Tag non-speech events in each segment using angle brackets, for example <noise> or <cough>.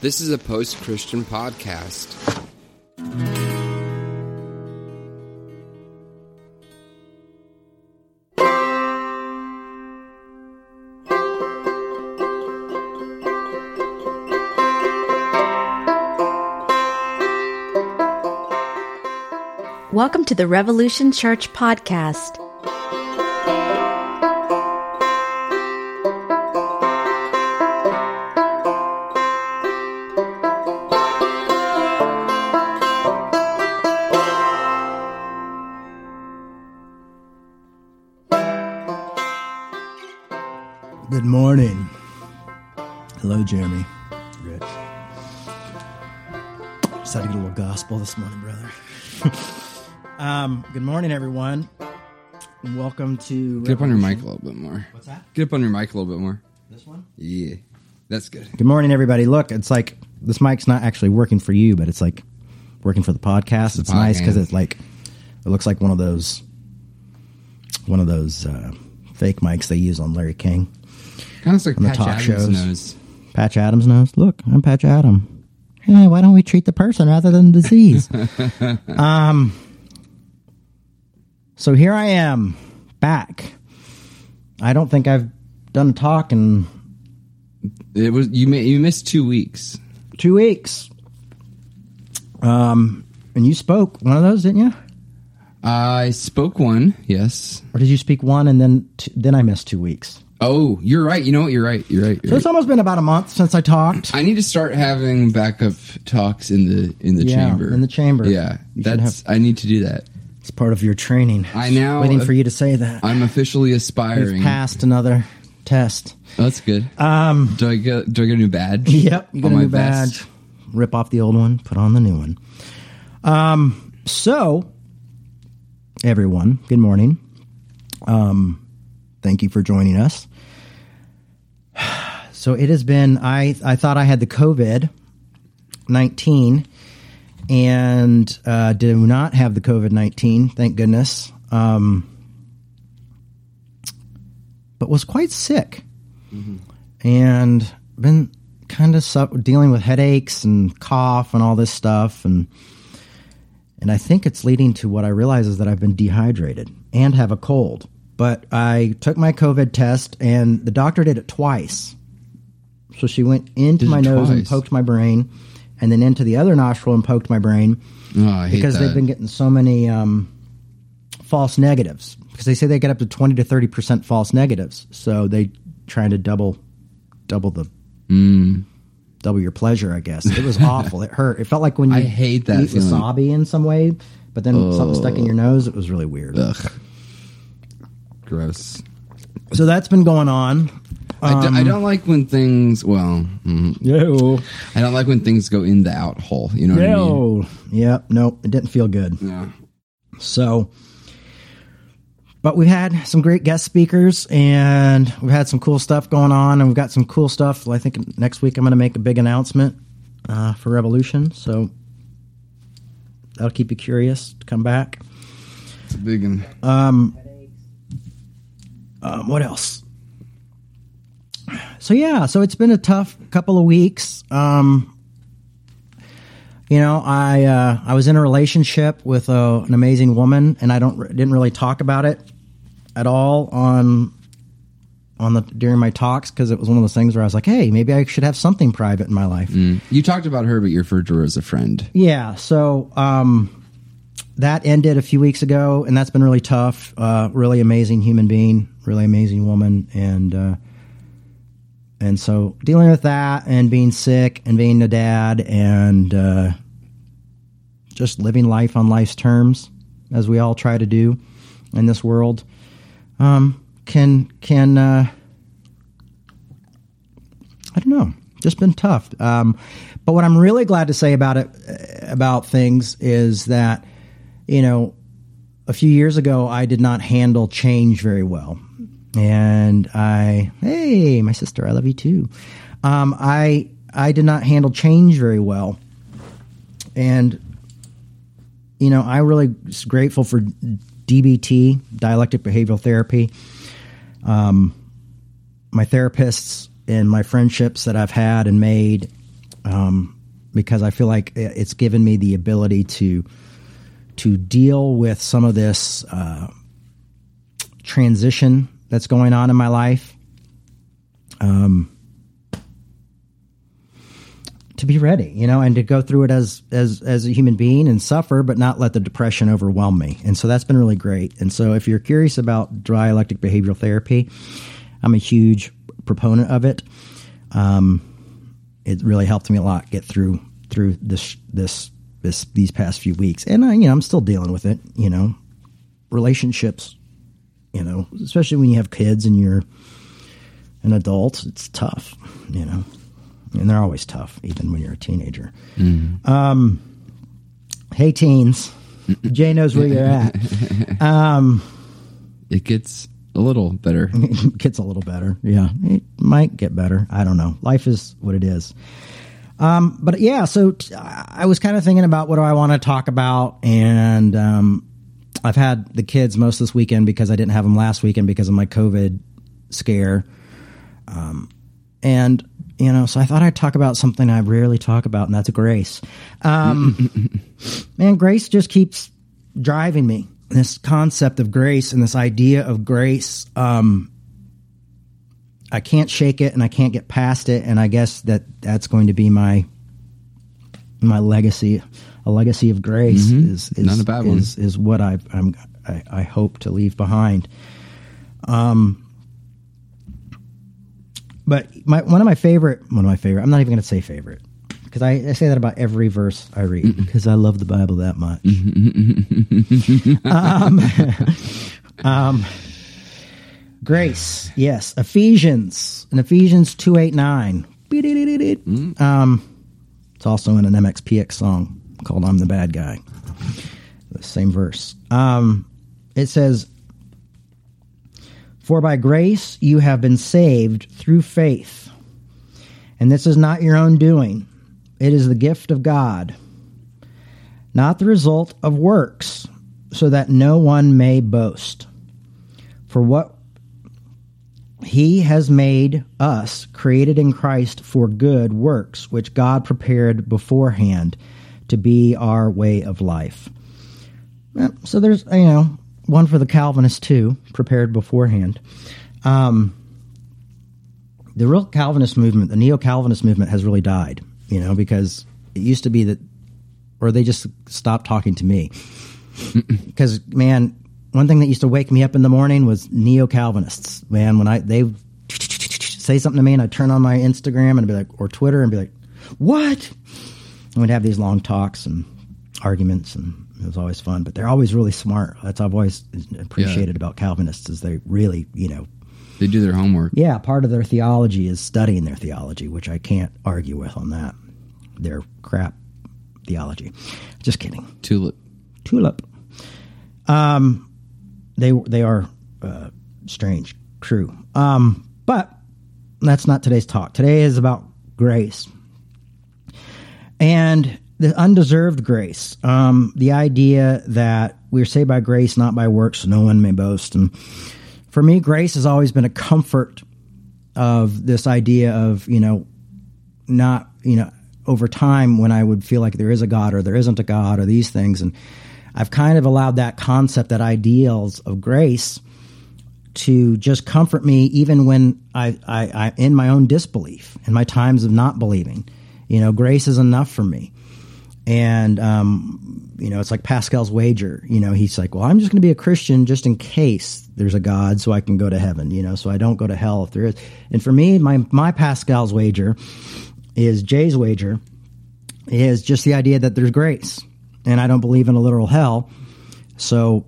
This is a post Christian podcast. Welcome to the Revolution Church podcast. Good morning, everyone. Welcome to. Get up on your mic a little bit more. What's that? Get up on your mic a little bit more. This one? Yeah, that's good. Good morning, everybody. Look, it's like this mic's not actually working for you, but it's like working for the podcast. It's nice because it's like it looks like one of those one of those uh, fake mics they use on Larry King. Kind of like On the Patch talk Adams shows. knows. Patch Adams knows. Look, I'm Patch Adam. Hey, why don't we treat the person rather than the disease? <laughs> um. So here I am, back. I don't think I've done a talk in It was you. You missed two weeks. two weeks. Um, and you spoke one of those, didn't you? I spoke one. Yes. Or did you speak one and then t- then I missed two weeks? Oh, you're right. You know what? You're right. You're right. You're So it's right. almost been about a month since I talked. I need to start having backup talks in the in the Yeah, chamber. in the chamber. Yeah, You that's. I need to do that. It's part of your training. I now- waiting for you to say that. I'm officially You've aspiring. passed another test. That's good. Um, Do I get Do I get a new badge? Yep, you on a my new vest? badge. Rip off the old one, put on the new one. Um, so everyone, good morning. Um, thank you for joining us. <sighs> So it has been. I I thought I had the COVID nineteen, and uh, do not have the COVID nineteen. Thank goodness. Um, but was quite sick and been kind of su- dealing with headaches and cough and all this stuff and and I think it's leading to what I realize is that I've been dehydrated and have a cold. But I took my COVID test and the doctor did it twice. So she went into Did my nose and poked my brain and then into the other nostril and poked my brain Oh, I hate because that. they've been getting so many um, false negatives because they say they get up to 20 to 30 percent false negatives so they trying to double double the Mm. double your pleasure i guess it was <laughs> awful it hurt it felt like when you I hate that eat feeling. wasabi in some way but then something stuck in your nose it was really weird Ugh. Gross. so that's been going on I, do, Um, I don't like when things. Well, mm, yo I don't like when things go in the out hole. You know what I mean? yo yep nope it didn't feel good Yeah. So, but we've had some great guest speakers and we've had some cool stuff going on, and we've got some cool stuff. I think next week I'm going to make a big announcement uh, for Revolution. So that'll keep you curious to come back. It's a big one. Um, um, what else? So yeah, so it's been a tough couple of weeks. Um, you know, I uh, I was in a relationship with a, an amazing woman, and I don't didn't really talk about it at all on on the during my talks because it was one of those things where I was like, hey, maybe I should have something private in my life. You talked about her, but you referred to her as a friend. Yeah, so um, that ended a few weeks ago, and that's been really tough. Uh, really amazing human being, really amazing woman, and uh, and so dealing with that and being sick and being a dad and uh, just living life on life's terms, as we all try to do in this world, um, can can uh, I don't know. Just been tough. Um, but what I'm really glad to say about it, uh, about things, is that you know, a few years ago I did not handle change very well, and I, hey, my sister, I love you too. Um, I I did not handle change very well, and you know, I really was grateful for DBT, dialectic behavioral therapy. Um, my therapists and my friendships that I've had and made um, because I feel like it's given me the ability to to deal with some of this uh, transition that's going on in my life. Um, to be ready, you know, and to go through it as as as a human being and suffer, but not let the depression overwhelm me. And so that's been really great. And so if you're curious about dialectic behavioral therapy, I'm a huge proponent of it. Um, it really helped me a lot get through through this this this these past few weeks, and I, you know I'm still dealing with it. You know, relationships, you know, especially when you have kids and you're an adult, it's tough. You know, and they're always tough, even when you're a teenager. Um, hey teens, Jay knows where you're at. <laughs> Um, It gets a little better. <laughs> It gets a little better. Yeah, it might get better. I don't know. Life is what it is. Um, but yeah, so t- I was kind of thinking about what do I want to talk about, and um, I've had the kids most this weekend because I didn't have them last weekend because of my COVID scare. Um, and you know, so I thought I'd talk about something I rarely talk about, and that's grace. Um, <laughs> man, grace just keeps driving me. This concept of grace and this idea of grace, um, I can't shake it and I can't get past it. And I guess that that's going to be my my legacy. A legacy of grace is, is Not a bad one. is, is what I've, I'm I, I hope to leave behind. Um, but my one of my favorite one of my favorite. I'm not even going to say favorite because I, I say that about every verse I read because I love the Bible that much. <laughs> um, um, grace, yes, Ephesians, in Ephesians two eight nine. Um, it's also in an MXPX song called "I'm the Bad Guy." The same verse. Um, it says, "For by grace you have been saved through faith." And this is not your own doing. It is the gift of God, not the result of works, so that no one may boast. For what he has made us created in Christ for good works, which God prepared beforehand to be our way of life. So there's, you know, one for the Calvinists too, prepared beforehand. Um, the real Calvinist movement, the neo Calvinist movement, has really died. You know, because it used to be that, or they just stopped talking to me. <clears throat> Because man, one thing that used to wake me up in the morning was neo Calvinists. Man, when I they say something to me and I turn on my Instagram and I'd be like, or Twitter and be like, what? And we'd have these long talks and arguments and it was always fun. But they're always really smart. That's what I've always appreciated about Calvinists is they really, you know, They do their homework. yeah, part of their theology is studying their theology, which I can't argue with on that. Their crap theology. Just kidding. Tulip. Tulip. Um, they they are uh, strange, true. Um, but that's not today's talk. Today is about grace and the undeserved grace. Um, the idea that we're saved by grace, not by works, so no one may boast. And for me, grace has always been a comfort of this idea of you know not you know over time when I would feel like there is a God or there isn't a God or these things, and I've kind of allowed that concept, that ideals of grace, to just comfort me even when I, I, I in my own disbelief, in my times of not believing. You know, grace is enough for me. And um, you know, it's like Pascal's wager. You know, he's like, "Well, I'm just going to be a Christian just in case there's a God, so I can go to heaven. You know, so I don't go to hell if there is." And for me, my my Pascal's wager is Jay's wager is just the idea that there's grace, and I don't believe in a literal hell. So,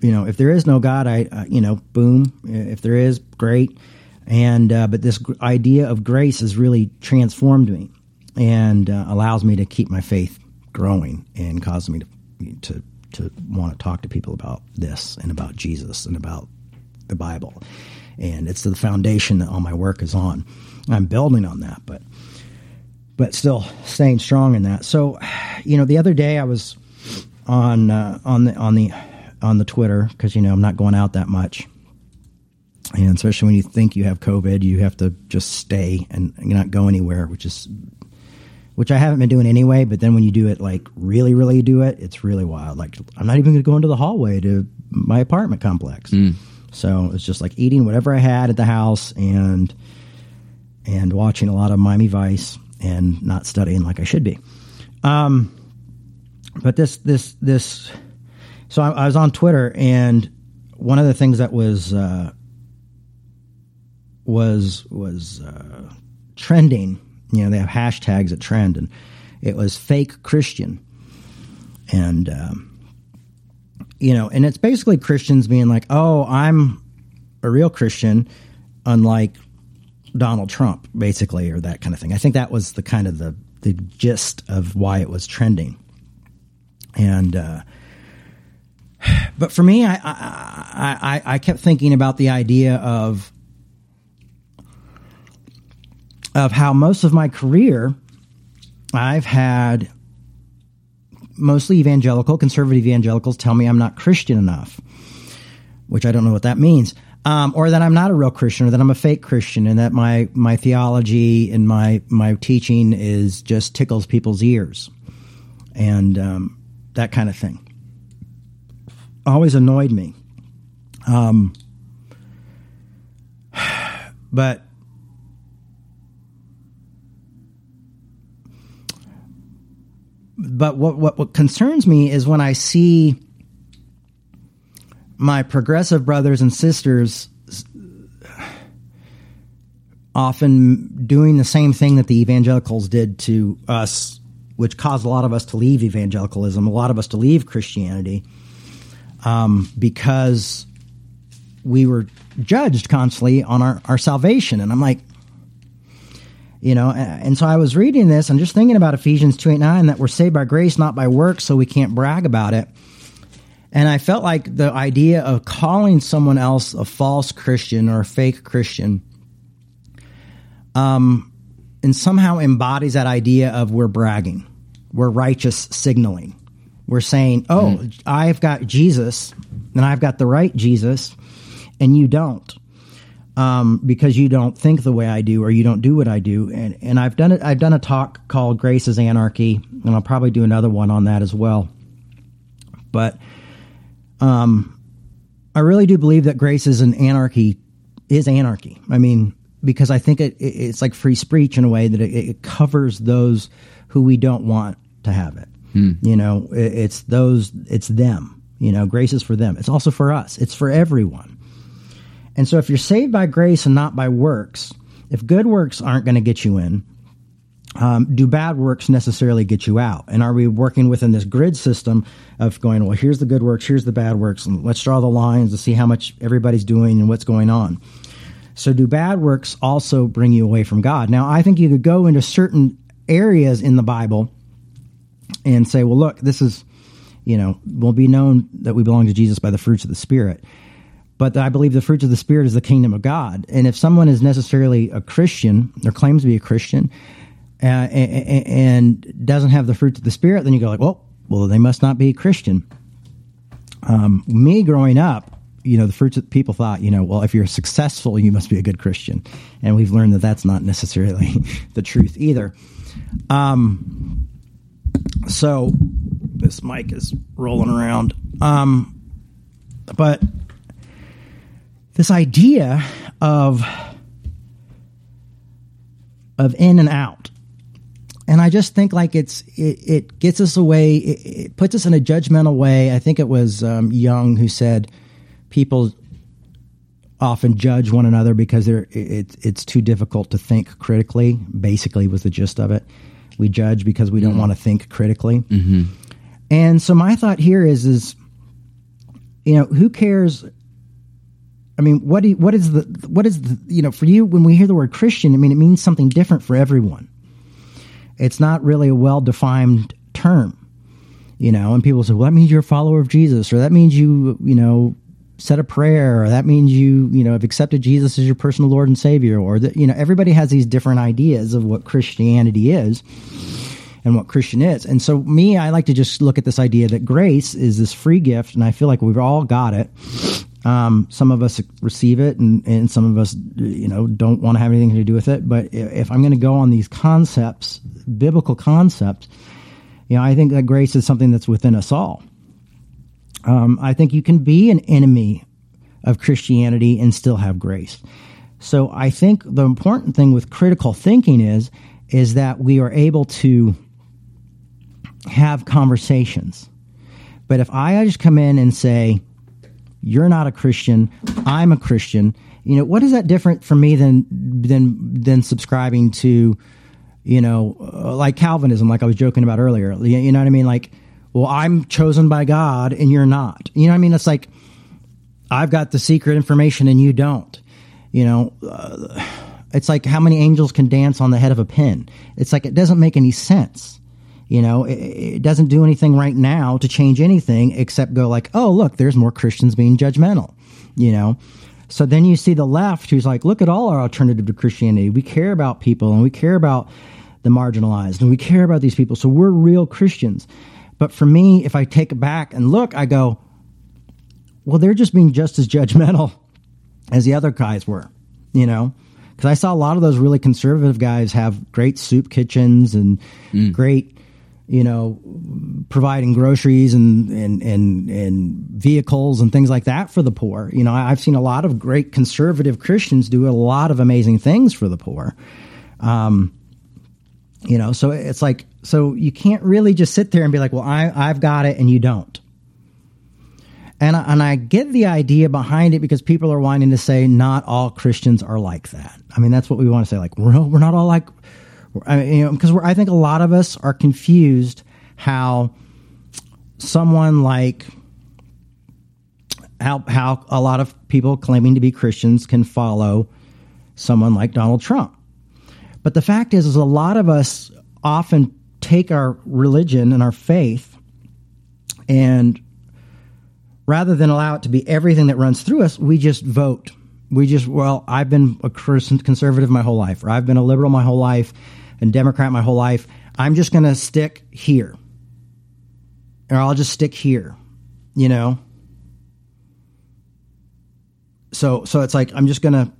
you know, if there is no God, I, uh, you know, boom. If there is, great. And uh, but this idea of grace has really transformed me and uh, allows me to keep my faith growing and causes me to to to want to talk to people about this and about Jesus and about the Bible. And it's the foundation that all my work is on. I'm building on that, but but still staying strong in that. So, you know, the other day I was on uh, on the on the on the Twitter because you know I'm not going out that much, and especially when you think you have COVID, you have to just stay and, and not go anywhere, which is which I haven't been doing anyway. But then when you do it, like really, really do it, it's really wild. Like I'm not even going to go into the hallway to my apartment complex. So it's just like eating whatever I had at the house and and watching a lot of Miami Vice and not studying like I should be. Um, but this this this so I, I was on Twitter and one of the things that was uh, was was uh, trending. You know, they have hashtags that trend, and it was fake Christian, and um, you know, and it's basically Christians being like, "Oh, I'm a real Christian," unlike Donald Trump, basically, or that kind of thing. I think that was the kind of the the gist of why it was trending, and. Uh, <sighs> but for me, I, I I I kept thinking about the idea of of how most of my career I've had mostly evangelical, conservative evangelicals tell me I'm not Christian enough, which I don't know what that means. Um, or that I'm not a real Christian, or that I'm a fake Christian, and that my my theology and my my teaching is just tickles people's ears, and um, that kind of thing. Always annoyed me. Um, <sighs> but but what, what what concerns me is when I see my progressive brothers and sisters often doing the same thing that the evangelicals did to us, which caused a lot of us to leave evangelicalism, a lot of us to leave Christianity, um, because we were judged constantly on our, our salvation. And I'm like, you know, and so I was reading this and just thinking about Ephesians 2 8 9 that we're saved by grace, not by works, so we can't brag about it. And I felt like the idea of calling someone else a false Christian or a fake Christian um, and somehow embodies that idea of we're bragging, we're righteous signaling. We're saying, oh, mm. I've got Jesus and I've got the right Jesus, and you don't um, because you don't think the way I do or you don't do what I do. And, and I've done it. I've done a talk called Grace is Anarchy, and I'll probably do another one on that as well. But um, I really do believe that grace is an anarchy is anarchy. I mean, because I think it, it it's like free speech in a way that it, it, covers those who we don't want to have it. Hmm. You know, it, it's those, it's them. You know, grace is for them. It's also for us. It's for everyone. And so if you're saved by grace and not by works, if good works aren't going to get you in, um, do bad works necessarily get you out? And are we working within this grid system of going, well, here's the good works, here's the bad works, and let's draw the lines to see how much everybody's doing and what's going on? So, do bad works also bring you away from God? Now, I think you could go into certain areas in the Bible and say, well, look, this is, you know, will be known that we belong to Jesus by the fruits of the Spirit but I believe the fruits of the Spirit is the kingdom of God. And if someone is necessarily a Christian or claims to be a Christian uh, and, and, doesn't have the fruits of the Spirit, then you go like, well, well, they must not be a Christian. Um, me growing up, you know, the fruits of people thought, you know, well, if you're successful, you must be a good Christian, and we've learned that that's not necessarily <laughs> the truth either. Um, so this mic is rolling around. Um, but this idea of of in and out and i just think like it's it, it gets us away it, it, puts us in a judgmental way i think it was um, Jung who said people often judge one another because they're it, it's too difficult to think critically basically was the gist of it we judge because we don't mm-hmm. want to think critically mm-hmm. and so my thought here is is you know who cares I mean, what do you, what is the what is the you know for you when we hear the word Christian? I mean, it means something different for everyone. It's not really a well defined term, you know. And people say, "Well, that means you're a follower of Jesus," or "That means you you know said a prayer," or "That means you you know have accepted Jesus as your personal Lord and Savior," or that you know everybody has these different ideas of what Christianity is and what Christian is. And so, me, I like to just look at this idea that grace is this free gift, and I feel like we've all got it. Um, some of us receive it, and, and some of us, you know, don't want to have anything to do with it. But if I'm going to go on these concepts biblical concepts, you know, I think that grace is something that's within us all. Um, I think you can be an enemy of Christianity and still have grace. So I think the important thing with critical thinking is is that we are able to have conversations. But if I just come in and say, "You're not a Christian, I'm a Christian," you know, what is that different for me than than than subscribing to, you know, uh, like Calvinism, like I was joking about earlier. You know what I mean? Like, well, I'm chosen by God and you're not. You know what I mean? It's like I've got the secret information and you don't. You know, uh, it's like how many angels can dance on the head of a pin. It's like it doesn't make any sense. You know, it, it doesn't do anything right now to change anything except go like, oh, look, there's more Christians being judgmental. You know, so then you see the left who's like, look at all our alternative to Christianity. We care about people and we care about the marginalized and we care about these people. So we're real Christians. But for me, if I take it back and look, I go, well, they're just being just as judgmental <laughs> as the other guys were, you know? Because I saw a lot of those really conservative guys have great soup kitchens and mm. great you know, providing groceries and, and, and, and vehicles and things like that for the poor. You know, I've seen a lot of great conservative Christians do a lot of amazing things for the poor. Um, you know, so it's like, so you can't really just sit there and be like, well, I, I've got it and you don't. And I, and I get the idea behind it because people are wanting to say not all Christians are like that. I mean, that's what we want to say. Like, we're, we're not all like I you know, because I think a lot of us are confused how someone like how how a lot of people claiming to be Christians can follow someone like Donald Trump. But the fact is, is a lot of us often take our religion and our faith and rather than allow it to be everything that runs through us, we just vote. We just, well, I've been a conservative my whole life, or I've been a liberal my whole life, and Democrat my whole life. I'm just going to stick here. Or I'll just stick here, you know? So so it's like I'm just going to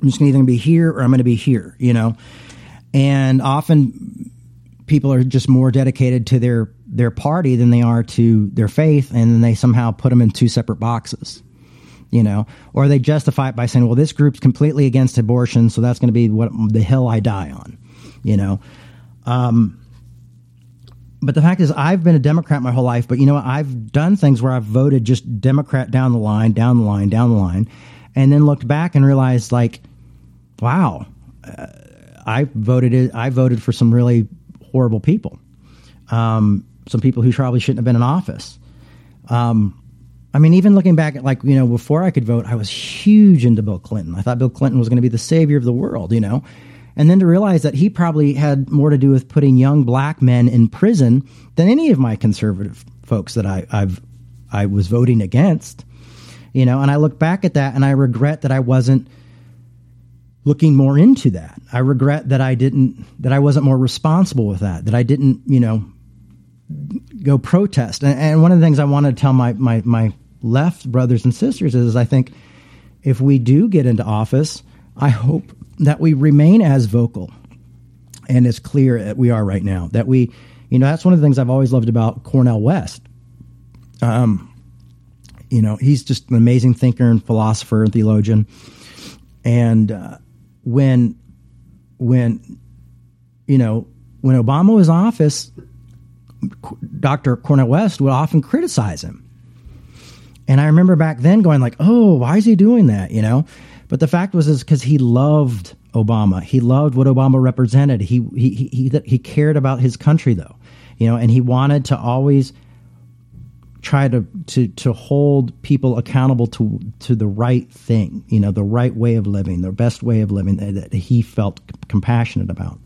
I'm just going to either be here or I'm going to be here, you know? And often people are just more dedicated to their their party than they are to their faith and then they somehow put them in two separate boxes you know, or they justify it by saying, well, this group's completely against abortion, so that's going to be what the hill I die on, you know. Um, but the fact is, I've been a Democrat my whole life, but you know, I've done things where I've voted just Democrat down the line, down the line, down the line, and then looked back and realized, like, wow, uh, I voted I voted for some really horrible people, um, some people who probably shouldn't have been in office. Um, I mean, even looking back at like, you know, before I could vote, I was huge into Bill Clinton. I thought Bill Clinton was going to be the savior of the world, you know? And then to realize that he probably had more to do with putting young black men in prison than any of my conservative folks that I, I've, I was voting against, you know? And I look back at that and I regret that I wasn't looking more into that. I regret that I didn't, that I wasn't more responsible with that, that I didn't, you know, go protest. And, and, one of the things I want to tell my, my, my left brothers and sisters is I think if we do get into office, I hope that we remain as vocal and as clear as we are right now. That we, you know, that's one of the things I've always loved about Cornel West. Um, you know, he's just an amazing thinker and philosopher and theologian. And uh, when, when, you know, when Obama was in office, Dr. Cornel West would often criticize him. And I remember back then going like, "Oh, why is he doing that?" You know. But the fact was is because he loved Obama. He loved what Obama represented. He he he he cared about his country though, you know, and he wanted to always try to to to hold people accountable to to the right thing, you know, the right way of living, the best way of living that he felt compassionate about.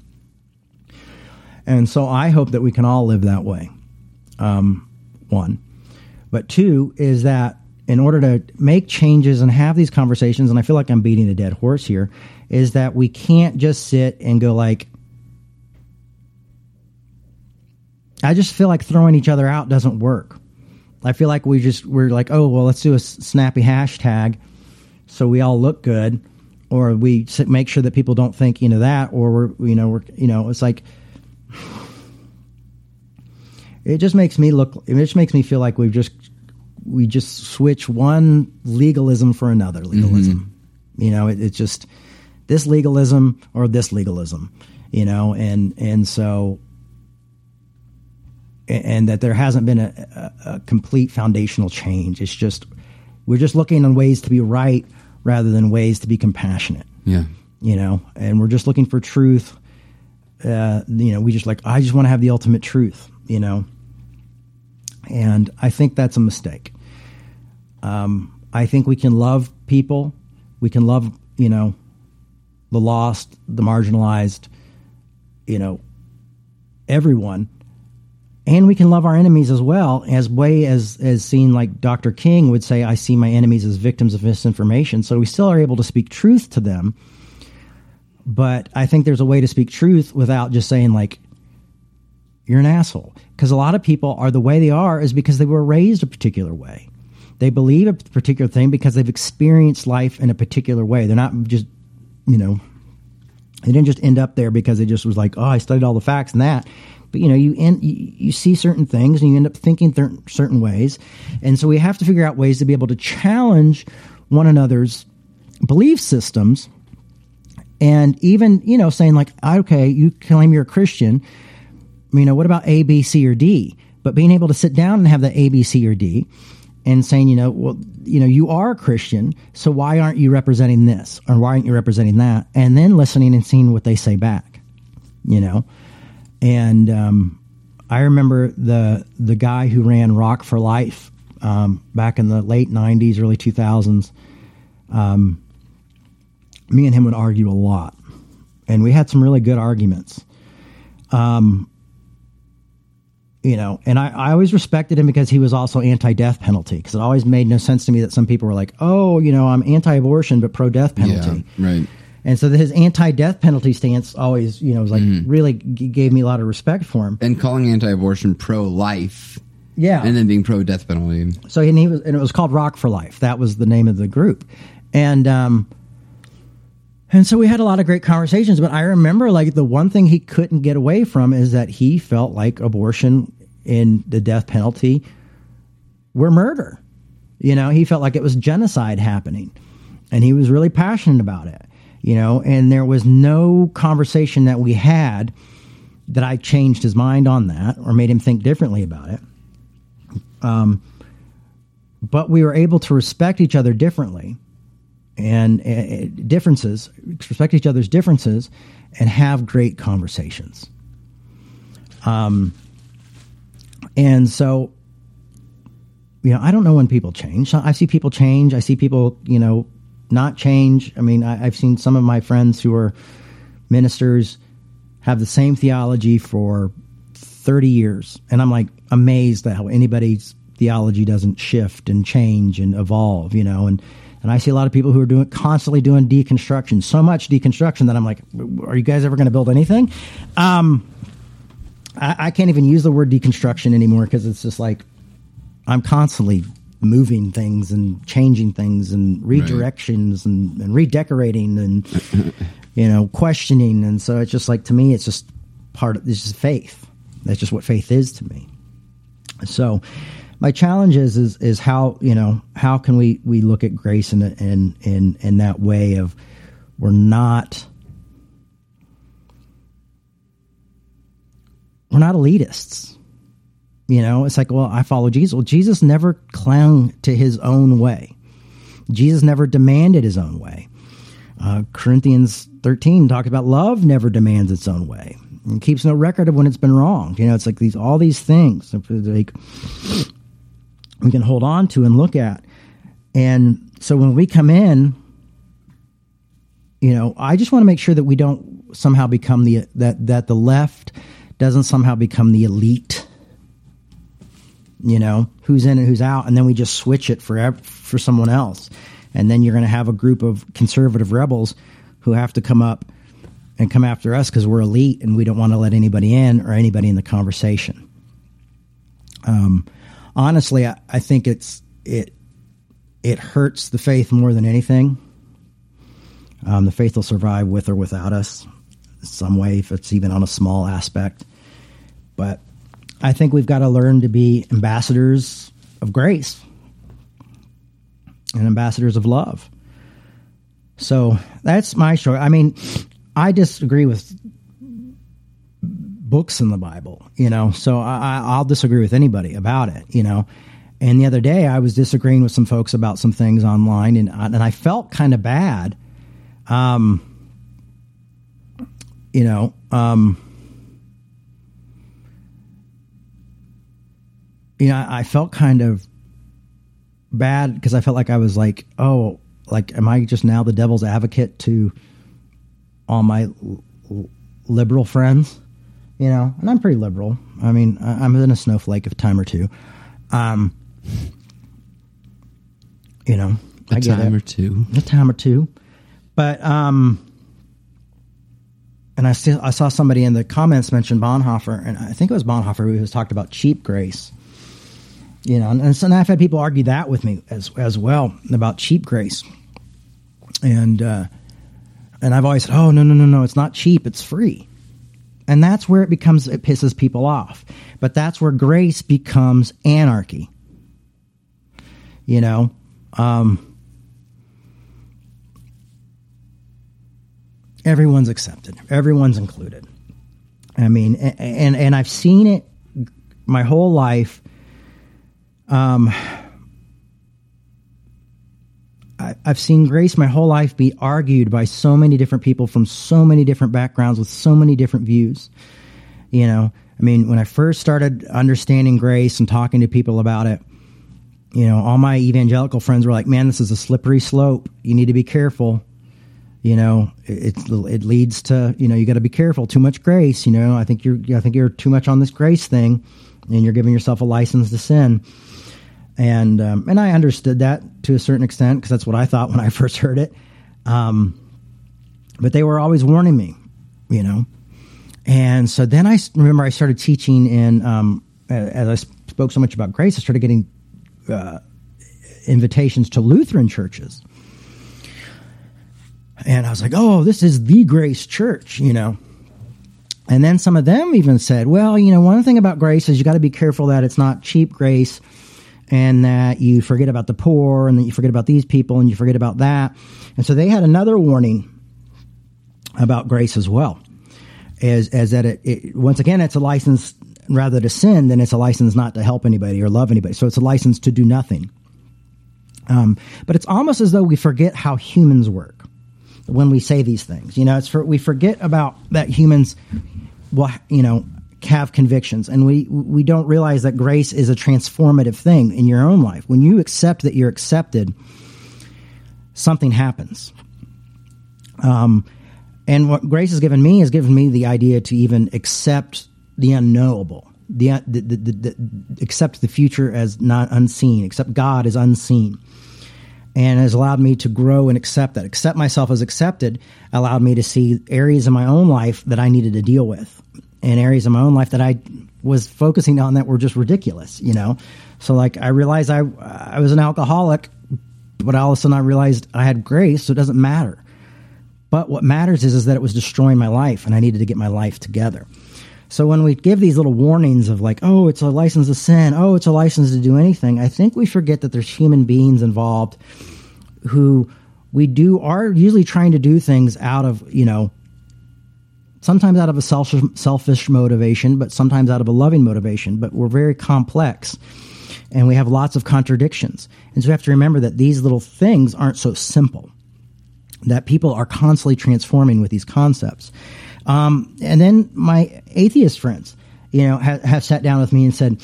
And so I hope that we can all live that way. Um, one. But two is that in order to make changes and have these conversations, and I feel like I'm beating a dead horse here, is that we can't just sit and go like, I just feel like throwing each other out doesn't work. I feel like we just we're like, oh well, let's do a snappy hashtag so we all look good, or we make sure that people don't think you know that, or we're you know we're you know it's like <sighs> it just makes me look. It just makes me feel like we've just we just switch one legalism for another legalism. You know, it, it's just this legalism or this legalism. You know, and and so and that there hasn't been a, a, a complete foundational change. It's just we're just looking on ways to be right rather than ways to be compassionate. Yeah. You know, and we're just looking for truth. Uh, you know, we just like I just want to have the ultimate truth. You know, and I think that's a mistake. Um, I think we can love people. We can love you know the lost, the marginalized. You know, everyone and we can love our enemies as well as way as as seen like dr king would say i see my enemies as victims of misinformation so we still are able to speak truth to them but i think there's a way to speak truth without just saying like you're an asshole because a lot of people are the way they are is because they were raised a particular way they believe a particular thing because they've experienced life in a particular way. They're not just you know they didn't just end up there because it just was like oh i studied all the facts and that. But you know you end, you, you see certain things and you end up thinking th- certain ways. And so we have to figure out ways to be able to challenge one another's belief systems and even you know saying like okay you claim you're a christian. You know what about a b c or d? But being able to sit down and have the a b c or d and saying you know well you know you are a christian so why aren't you representing this or why aren't you representing that and then listening and seeing what they say back you know and um, I remember the the guy who ran Rock for Life um, back in the late '90s, early 2000s. Um, me and him would argue a lot, and we had some really good arguments. Um, you know, and I, I always respected him because he was also anti-death penalty. Because it always made no sense to me that some people were like, "Oh, you know, I'm anti-abortion but pro-death penalty." Yeah. Right. And so his anti-death penalty stance always, you know, was like really g- gave me a lot of respect for him. And calling anti-abortion pro-life, Yeah. and then being pro-death penalty. so and he was, and it was called Rock for Life. That was the name of the group, and um, and so we had a lot of great conversations. But I remember like the one thing he couldn't get away from is that he felt like abortion and the death penalty were murder. You know, he felt like it was genocide happening, and he was really passionate about it. You know, and there was no conversation that we had that I changed his mind on that or made him think differently about it Um, but we were able to respect each other differently and uh, differences respect each other's differences and have great conversations. Um and so you know i don't know when people change. I see people change. I see people you know not change. I mean I, i've seen some of my friends who are ministers have the same theology for 30 years and i'm like amazed at how anybody's theology doesn't shift and change and evolve you know and and i see a lot of people who are doing constantly doing deconstruction so much deconstruction that i'm like are you guys ever going to build anything? Um I, I can't even use the word deconstruction anymore because it's just like i'm constantly moving things and changing things and redirections and, and redecorating and <laughs> you know questioning. And so it's just like to me it's just part of it's just faith. That's just what faith is to me. So my challenge is is, is how you know how can we we look at grace in in in in that way of we're not we're not elitists. You know it's like well i follow jesus. Well jesus never clung to his own way. Jesus never demanded his own way. Uh, corinthians 13 talks about love never demands its own way and keeps no record of when it's been wrong you know it's like these all these things. Like we can hold on to and look at. And so when we come in you know i just want to make sure that we don't somehow become the that that the left doesn't somehow become the elite you know who's in and who's out and then we just switch it for for someone else. And then you're going to have a group of conservative rebels who have to come up and come after us because we're elite and we don't want to let anybody in or anybody in the conversation. Um, honestly I, I think it's it it hurts the faith more than anything Um, the faith will survive with or without us, some way, if it's even on a small aspect. But I think we've got to learn to be ambassadors of grace and ambassadors of love. So that's my story. I mean, I disagree with books in the Bible, you know, so I, I'll disagree with anybody about it, you know. And the other day, I was disagreeing with some folks about some things online, and and I felt kind of bad. Um, you know, um, you know, I felt kind of bad because I felt like I was like, oh, like, am I just now the devil's advocate to all my liberal friends? You know, and I'm pretty liberal. I mean, I'm in a snowflake of a time or two. Um, you know, A I get time it. or two. a time or two, but um, and I still I saw somebody in the comments mention Bonhoeffer, and I think it was Bonhoeffer who was talked about cheap grace. You know, and, and so I've had people argue that with me as as well about cheap grace, and uh, and I've always said, oh no no no no, it's not cheap, it's free, and that's where it becomes it pisses people off. But that's where grace becomes anarchy. You know, um, everyone's accepted, everyone's included. I mean, a- and and I've seen it my whole life. Um, I've seen grace my whole life be argued by so many different people from so many different backgrounds with so many different views. You know, I mean, when I first started understanding grace and talking to people about it, you know, all my evangelical friends were like, "Man, this is a slippery slope. You need to be careful." You know, it, it leads to you know you got to be careful. Too much grace. You know, I think you're I think you're too much on this grace thing, and you're giving yourself a license to sin. And um, and I understood that to a certain extent because that's what I thought <laughs> when I first heard it. Um, but they were always warning me, you know. And so then I remember I started teaching in um, as I spoke so much about grace, I started getting uh, invitations to Lutheran churches. And I was like, oh, this is the Grace Church, you know. And then some of them even said, well, you know, one thing about grace is you got to be careful that it's not cheap grace and that you forget about the poor and that you forget about these people and you forget about that. And so they had another warning about grace as well. As, as that it, it once again it's a license rather to sin than it's a license not to help anybody or love anybody. So it's a license to do nothing. Um, but it's almost as though we forget how humans work when we say these things. You know, it's for we forget about that humans will you know have convictions and we we don't realize that grace is a transformative thing in your own life. When you accept that you're accepted, something happens. Um and what grace has given me has given me the idea to even accept the unknowable. The, the, the, the, the accept the future as not unseen, accept God as unseen and has allowed me to grow and accept that. Accept myself as accepted allowed me to see areas in my own life that I needed to deal with, and areas of my own life that I was focusing on that were just ridiculous. You know, so like I realized I I was an alcoholic, but all of a sudden I realized I had grace, so it doesn't matter. But what matters is is that it was destroying my life, and I needed to get my life together. So when we give these little warnings of like, oh, it's a license to sin, oh, it's a license to do anything, I think we forget that there's human beings involved who we do are usually trying to do things out of, you know, sometimes out of a selfish, selfish motivation, but sometimes out of a loving motivation, but we're very complex and we have lots of contradictions. And so we have to remember that these little things aren't so simple. That people are constantly transforming with these concepts. Um, and then my atheist friends, you know, have, have sat down with me and said,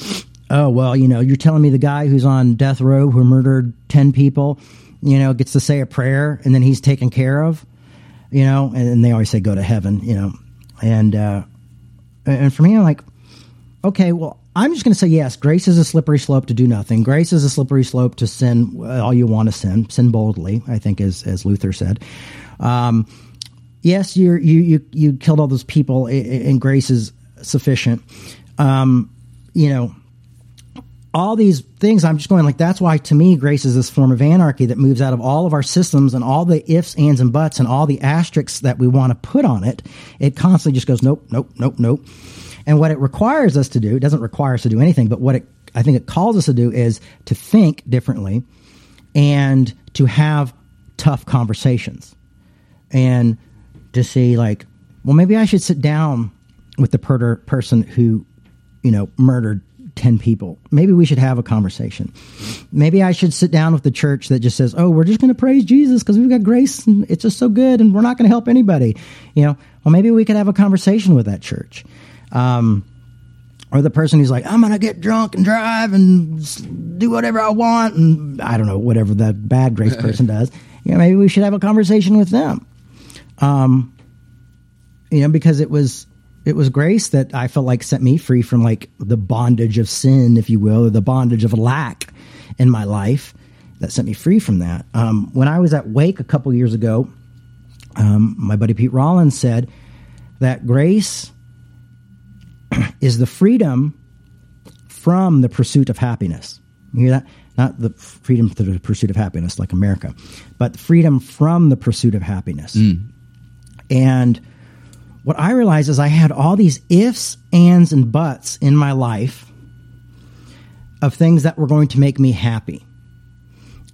"Oh, well, you know, you're telling me the guy who's on death row who murdered ten people, you know, gets to say a prayer and then he's taken care of, you know." And, and they always say, "Go to heaven," you know. And uh, and for me, I'm like, okay, well, I'm just going to say yes. Grace is a slippery slope to do nothing. Grace is a slippery slope to sin uh, all you want to sin, sin boldly. I think, as as Luther said. Um, yes, you're, you you you killed all those people, and grace is sufficient. Um, you know, all these things i'm just going like that's why to me grace is this form of anarchy that moves out of all of our systems and all the ifs ands and buts and all the asterisks that we want to put on it. It constantly just goes nope nope nope nope. And what it requires us to do it doesn't require us to do anything but what it i think it calls us to do is to think differently and to have tough conversations and to see like well maybe i should sit down with the per- person who you know murdered 10 people. Maybe we should have a conversation. Maybe I should sit down with the church that just says, oh, we're just going to praise Jesus because we've got grace and it's just so good and we're not going to help anybody. You know, well, maybe we could have a conversation with that church. Um, or the person who's like, I'm going to get drunk and drive and do whatever I want. And I don't know, whatever that bad grace <laughs> person does. You know, maybe we should have a conversation with them. Um, you know, because it was it was grace that I felt like set me free from like the bondage of sin, if you will, or the bondage of lack in my life that set me free from that. Um, when I was at Wake a couple years ago, um, my buddy Pete Rollins said that grace <clears throat> is the freedom from the pursuit of happiness. You hear that? Not the freedom to the pursuit of happiness like America, but freedom from the pursuit of happiness. Mm. And what I realized is I had all these ifs, ands, and buts in my life of things that were going to make me happy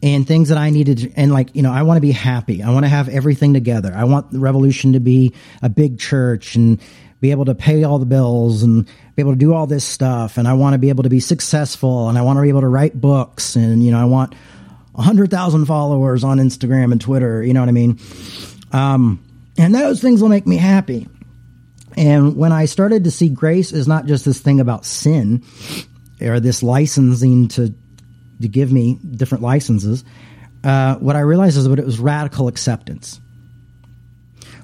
and things that I needed and like, you know, I want to be happy. I want to have everything together. I want the revolution to be a big church and be able to pay all the bills and be able to do all this stuff. And I want to be able to be successful and I want to be able to write books and, you know, I want a hundred thousand followers on Instagram and Twitter. You know what I mean? Um, and those things will make me happy. And when I started to see grace is not just this thing about sin or this licensing to to give me different licenses, uh, what I realized is that it was radical acceptance.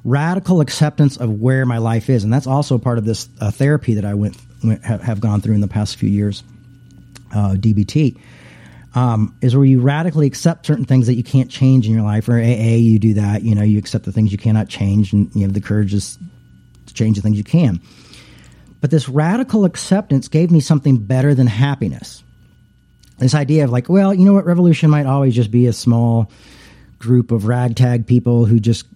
Radical acceptance of where my life is, and that's also part of this uh, therapy that I went, went have, have, gone through in the past few years. Uh, DBT um, is where you radically accept certain things that you can't change in your life. Or AA, you do that. You know, you accept the things you cannot change, and you have the courage to to change the things you can. But this radical acceptance gave me something better than happiness. This idea of like, well, you know what, revolution might always just be a small group of ragtag people who just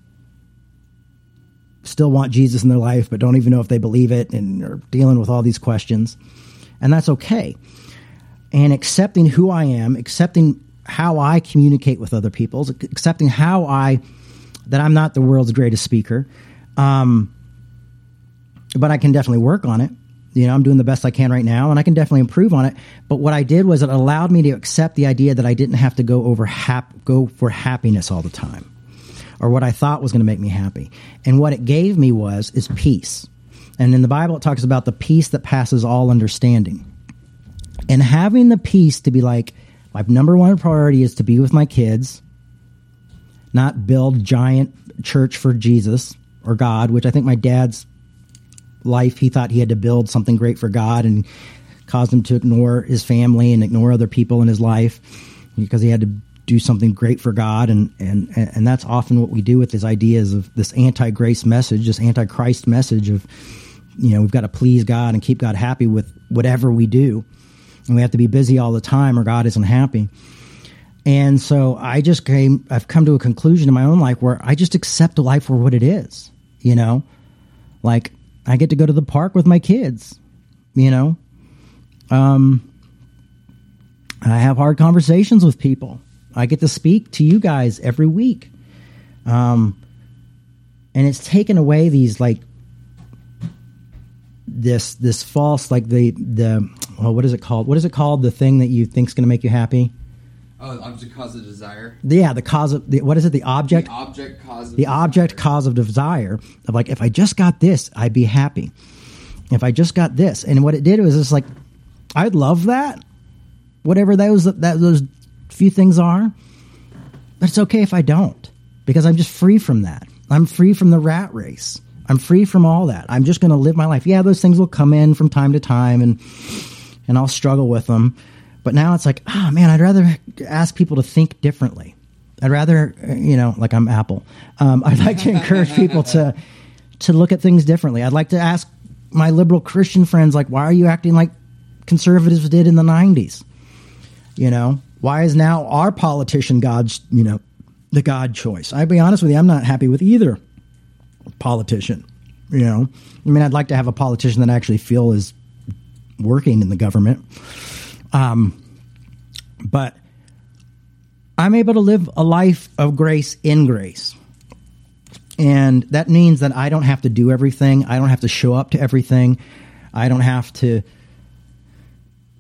still want Jesus in their life, but don't even know if they believe it and are dealing with all these questions. And that's okay. And accepting who I am, accepting how I communicate with other people, accepting how I, that I'm not the world's greatest speaker, um, but I can definitely work on it. You know, I'm doing the best I can right now, and I can definitely improve on it. But what I did was it allowed me to accept the idea that I didn't have to go over hap- go for happiness all the time, or what I thought was going to make me happy. And what it gave me was is peace. And in the Bible, it talks about the peace that passes all understanding. And having the peace to be like, my number one priority is to be with my kids, not build giant church for Jesus or God, which I think my dad's life, he thought he had to build something great for God and caused him to ignore his family and ignore other people in his life because he had to do something great for God. And, and, and that's often what we do with these ideas of this anti grace message, this anti Christ message of, you know, we've got to please God and keep God happy with whatever we do. And we have to be busy all the time or God isn't happy. And so I just came, I've come to a conclusion in my own life where I just accept life for what it is, you know? Like, I get to go to the park with my kids, you know. Um, I have hard conversations with people. I get to speak to you guys every week. Um, and it's taken away these like this this false like the the well, what is it called? What is it called? The thing that you think's going to make you happy? Oh, object cause of desire. Yeah, the cause of the, what is it? The object. The object cause. Of the desire. object cause of desire of like if I just got this, I'd be happy. If I just got this, and what it did was just like, I'd love that, whatever those that those few things are, but it's okay if I don't because I'm just free from that. I'm free from the rat race. I'm free from all that. I'm just going to live my life. Yeah, those things will come in from time to time, and and I'll struggle with them but now it's like, oh, man, I'd rather ask people to think differently. I'd rather, you know, like I'm Apple. Um, I'd like to encourage people to to look at things differently. I'd like to ask my liberal Christian friends, like, why are you acting like conservatives did in the 90s. You know, why is now our politician God's, you know, the God choice? I'd be honest with you, I'm not happy with either politician. You know, I mean, I'd like to have a politician that I actually feel is working in the government. Um, but I'm able to live a life of grace in grace. And that means that I don't have to do everything. I don't have to show up to everything. I don't have to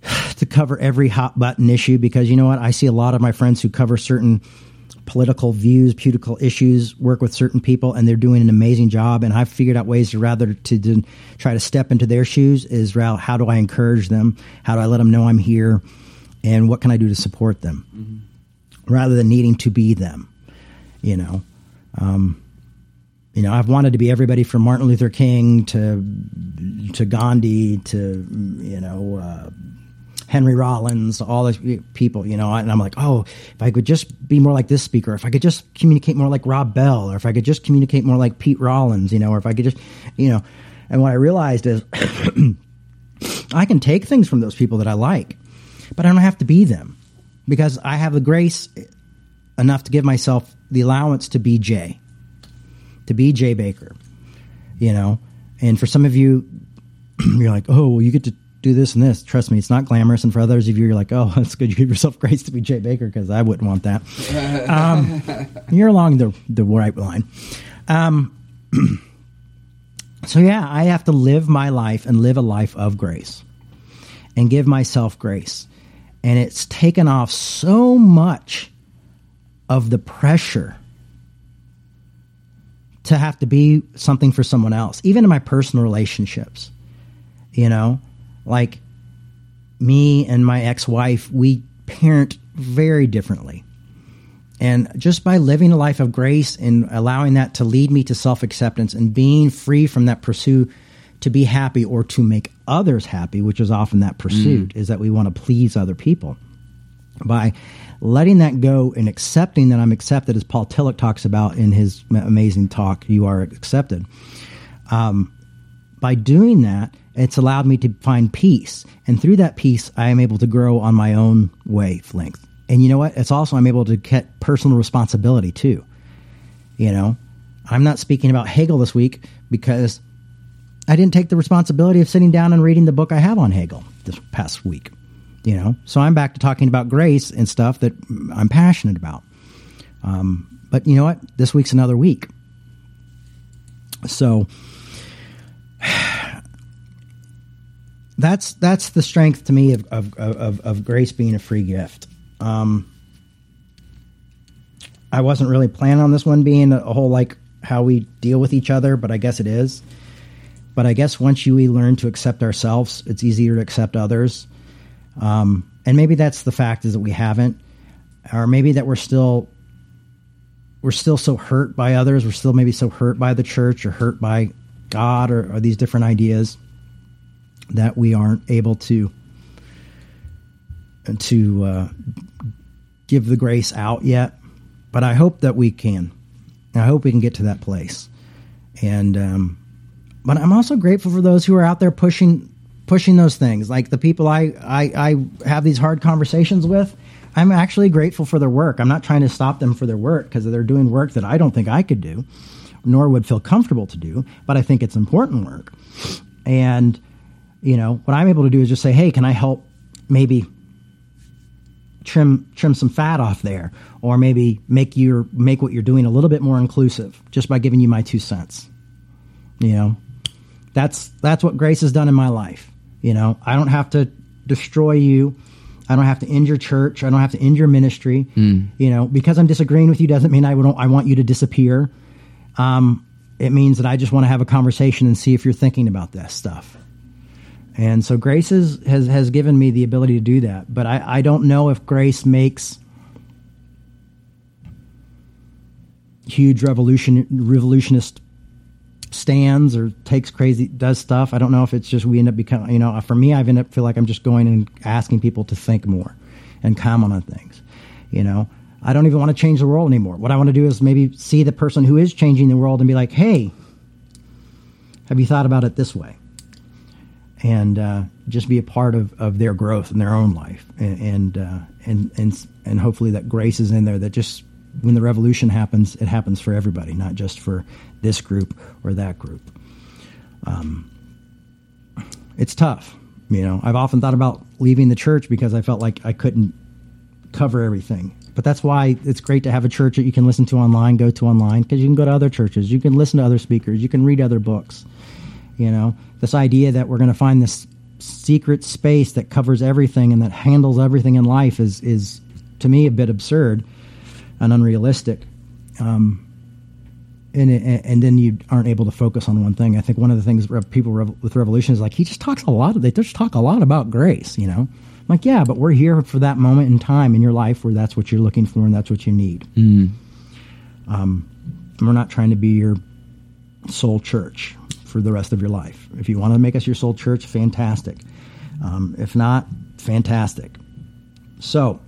<sighs> to cover every hot button issue because you know what? I see a lot of my friends who cover certain political views, political issues, work with certain people, and they're doing an amazing job. And I've figured out ways to rather to, to try to step into their shoes is how do I encourage them? How do I let them know I'm here? And what can I do to support them? Mm-hmm. Rather than needing to be them, you know. Um, you know, I've wanted to be everybody from Martin Luther King to to Gandhi to you know uh, Henry Rollins, all those people, you know, and I'm like, oh, if I could just be more like this speaker, if I could just communicate more like Rob Bell, or if I could just communicate more like Pete Rollins, you know, or if I could just, you know, and what I realized is <clears throat> I can take things from those people that I like, but I don't have to be them because I have the grace enough to give myself the allowance to be Jay, to be Jay Bakker, you know, and for some of you, <clears throat> you're like, oh, well, you get to do this and this. Trust me, it's not glamorous. And for others of you, you're like, oh, <laughs> that's good. You give yourself grace to be Jay Bakker because I wouldn't want that. Um, <laughs> you're along the the right line. Um, <clears throat> so yeah, I have to live my life and live a life of grace and give myself grace. And it's taken off so much of the pressure to have to be something for someone else, even in my personal relationships. You know, like me and my ex-wife, we parent very differently. And just by living a life of grace and allowing that to lead me to self acceptance and being free from that pursuit to be happy or to make others happy, which is often that pursuit, mm. is that we want to please other people. By letting that go and accepting that I'm accepted, as Paul Tillich talks about in his amazing talk, You Are Accepted. Um, by doing that, it's allowed me to find peace. And through that peace, I am able to grow on my own wavelength. And you know what? It's also, I'm able to get personal responsibility too. You know, I'm not speaking about Hegel this week because I didn't take the responsibility of sitting down and reading the book I have on Hegel this past week. You know, so I'm back to talking about grace and stuff that I'm passionate about. Um, but you know what? This week's another week. So <sighs> that's that's the strength to me of of, of, of grace being a free gift. Um, I wasn't really planning on this one being a, whole like how we deal with each other, but I guess it is. But I guess once you we learn to accept ourselves, it's easier to accept others. Um, and maybe that's the fact is that we haven't, or maybe that we're still we're still so hurt by others. We're still maybe so hurt by the church or hurt by God or, or these different ideas that we aren't able to to uh, give the grace out yet, but I hope that we can. I hope we can get to that place. And um, but I'm also grateful for those who are out there pushing pushing those things, like the people I I, I have these hard conversations with. I'm actually grateful for their work. I'm not trying to stop them for their work because they're doing work that I don't think I could do, nor would feel comfortable to do. But I think it's important work, and you know, what I'm able to do is just say, hey, can I help maybe trim trim some fat off there? Or maybe make your make what you're doing a little bit more inclusive just by giving you my two cents. You know that's that's what grace has done in my life. You know i don't have to destroy you. I don't have to end your church. I don't have to end your ministry. Mm. you know because i'm disagreeing with you doesn't mean i don't i want you to disappear um, it means that i just want to have a conversation and see if you're thinking about this stuff and so grace is, has has given me the ability to do that. But I, I don't know if grace makes huge revolution revolutionist stands or takes crazy does stuff. I don't know if it's just we end up becoming you know for me I've ended up feel like I'm just going and asking people to think more and comment on things. You know, I don't even want to change the world anymore. What I want to do is maybe see the person who is changing the world and be like, hey, have you thought about it this way? And uh, just be a part of, of their growth in their own life, and and, uh, and and and hopefully that grace is in there. That just when the revolution happens, it happens for everybody, not just for this group or that group. Um, it's tough, you know. I've often thought about leaving the church because I felt like I couldn't cover everything. But that's why it's great to have a church that you can listen to online, go to online, because you can go to other churches, you can listen to other speakers, you can read other books. You know, this idea that we're going to find this secret space that covers everything and that handles everything in life is is to me a bit absurd and unrealistic. Um, and, and then you aren't able to focus on one thing. I think one of the things people with Revolution is like he just talks a lot. Of, they just talk a lot about grace, you know. I'm like, yeah, but we're here for that moment in time in your life where that's what you're looking for and that's what you need. Mm. Um, we're not trying to be your soul church for the rest of your life. If you want to make us your soul church, fantastic. Um, if not, fantastic. So,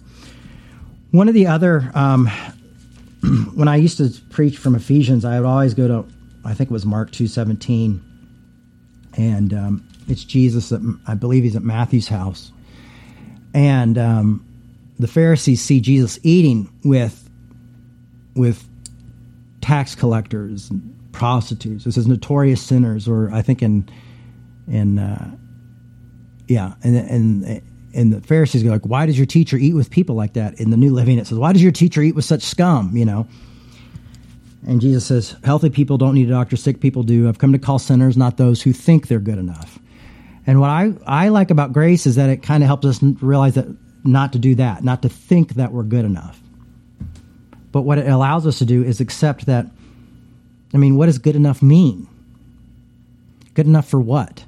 one of the other um, <clears throat> when I used to preach from Ephesians, I would always go to, I think it was Mark two seventeen, and um, it's Jesus. At, I believe he's at Matthew's house, and um, the Pharisees see Jesus eating with with tax collectors, and prostitutes. This is notorious sinners, or I think in in uh, yeah, and and and the Pharisees go like, "Why does your teacher eat with people like that?" In the New Living, it says, "Why does your teacher eat with such scum?" You know. And Jesus says, "Healthy people don't need a doctor; sick people do. I've come to call sinners, not those who think they're good enough." And what I I like about grace is that it kind of helps us realize that not to do that, not to think that we're good enough. But what it allows us to do is accept that. I mean, what does good enough mean? Good enough for what?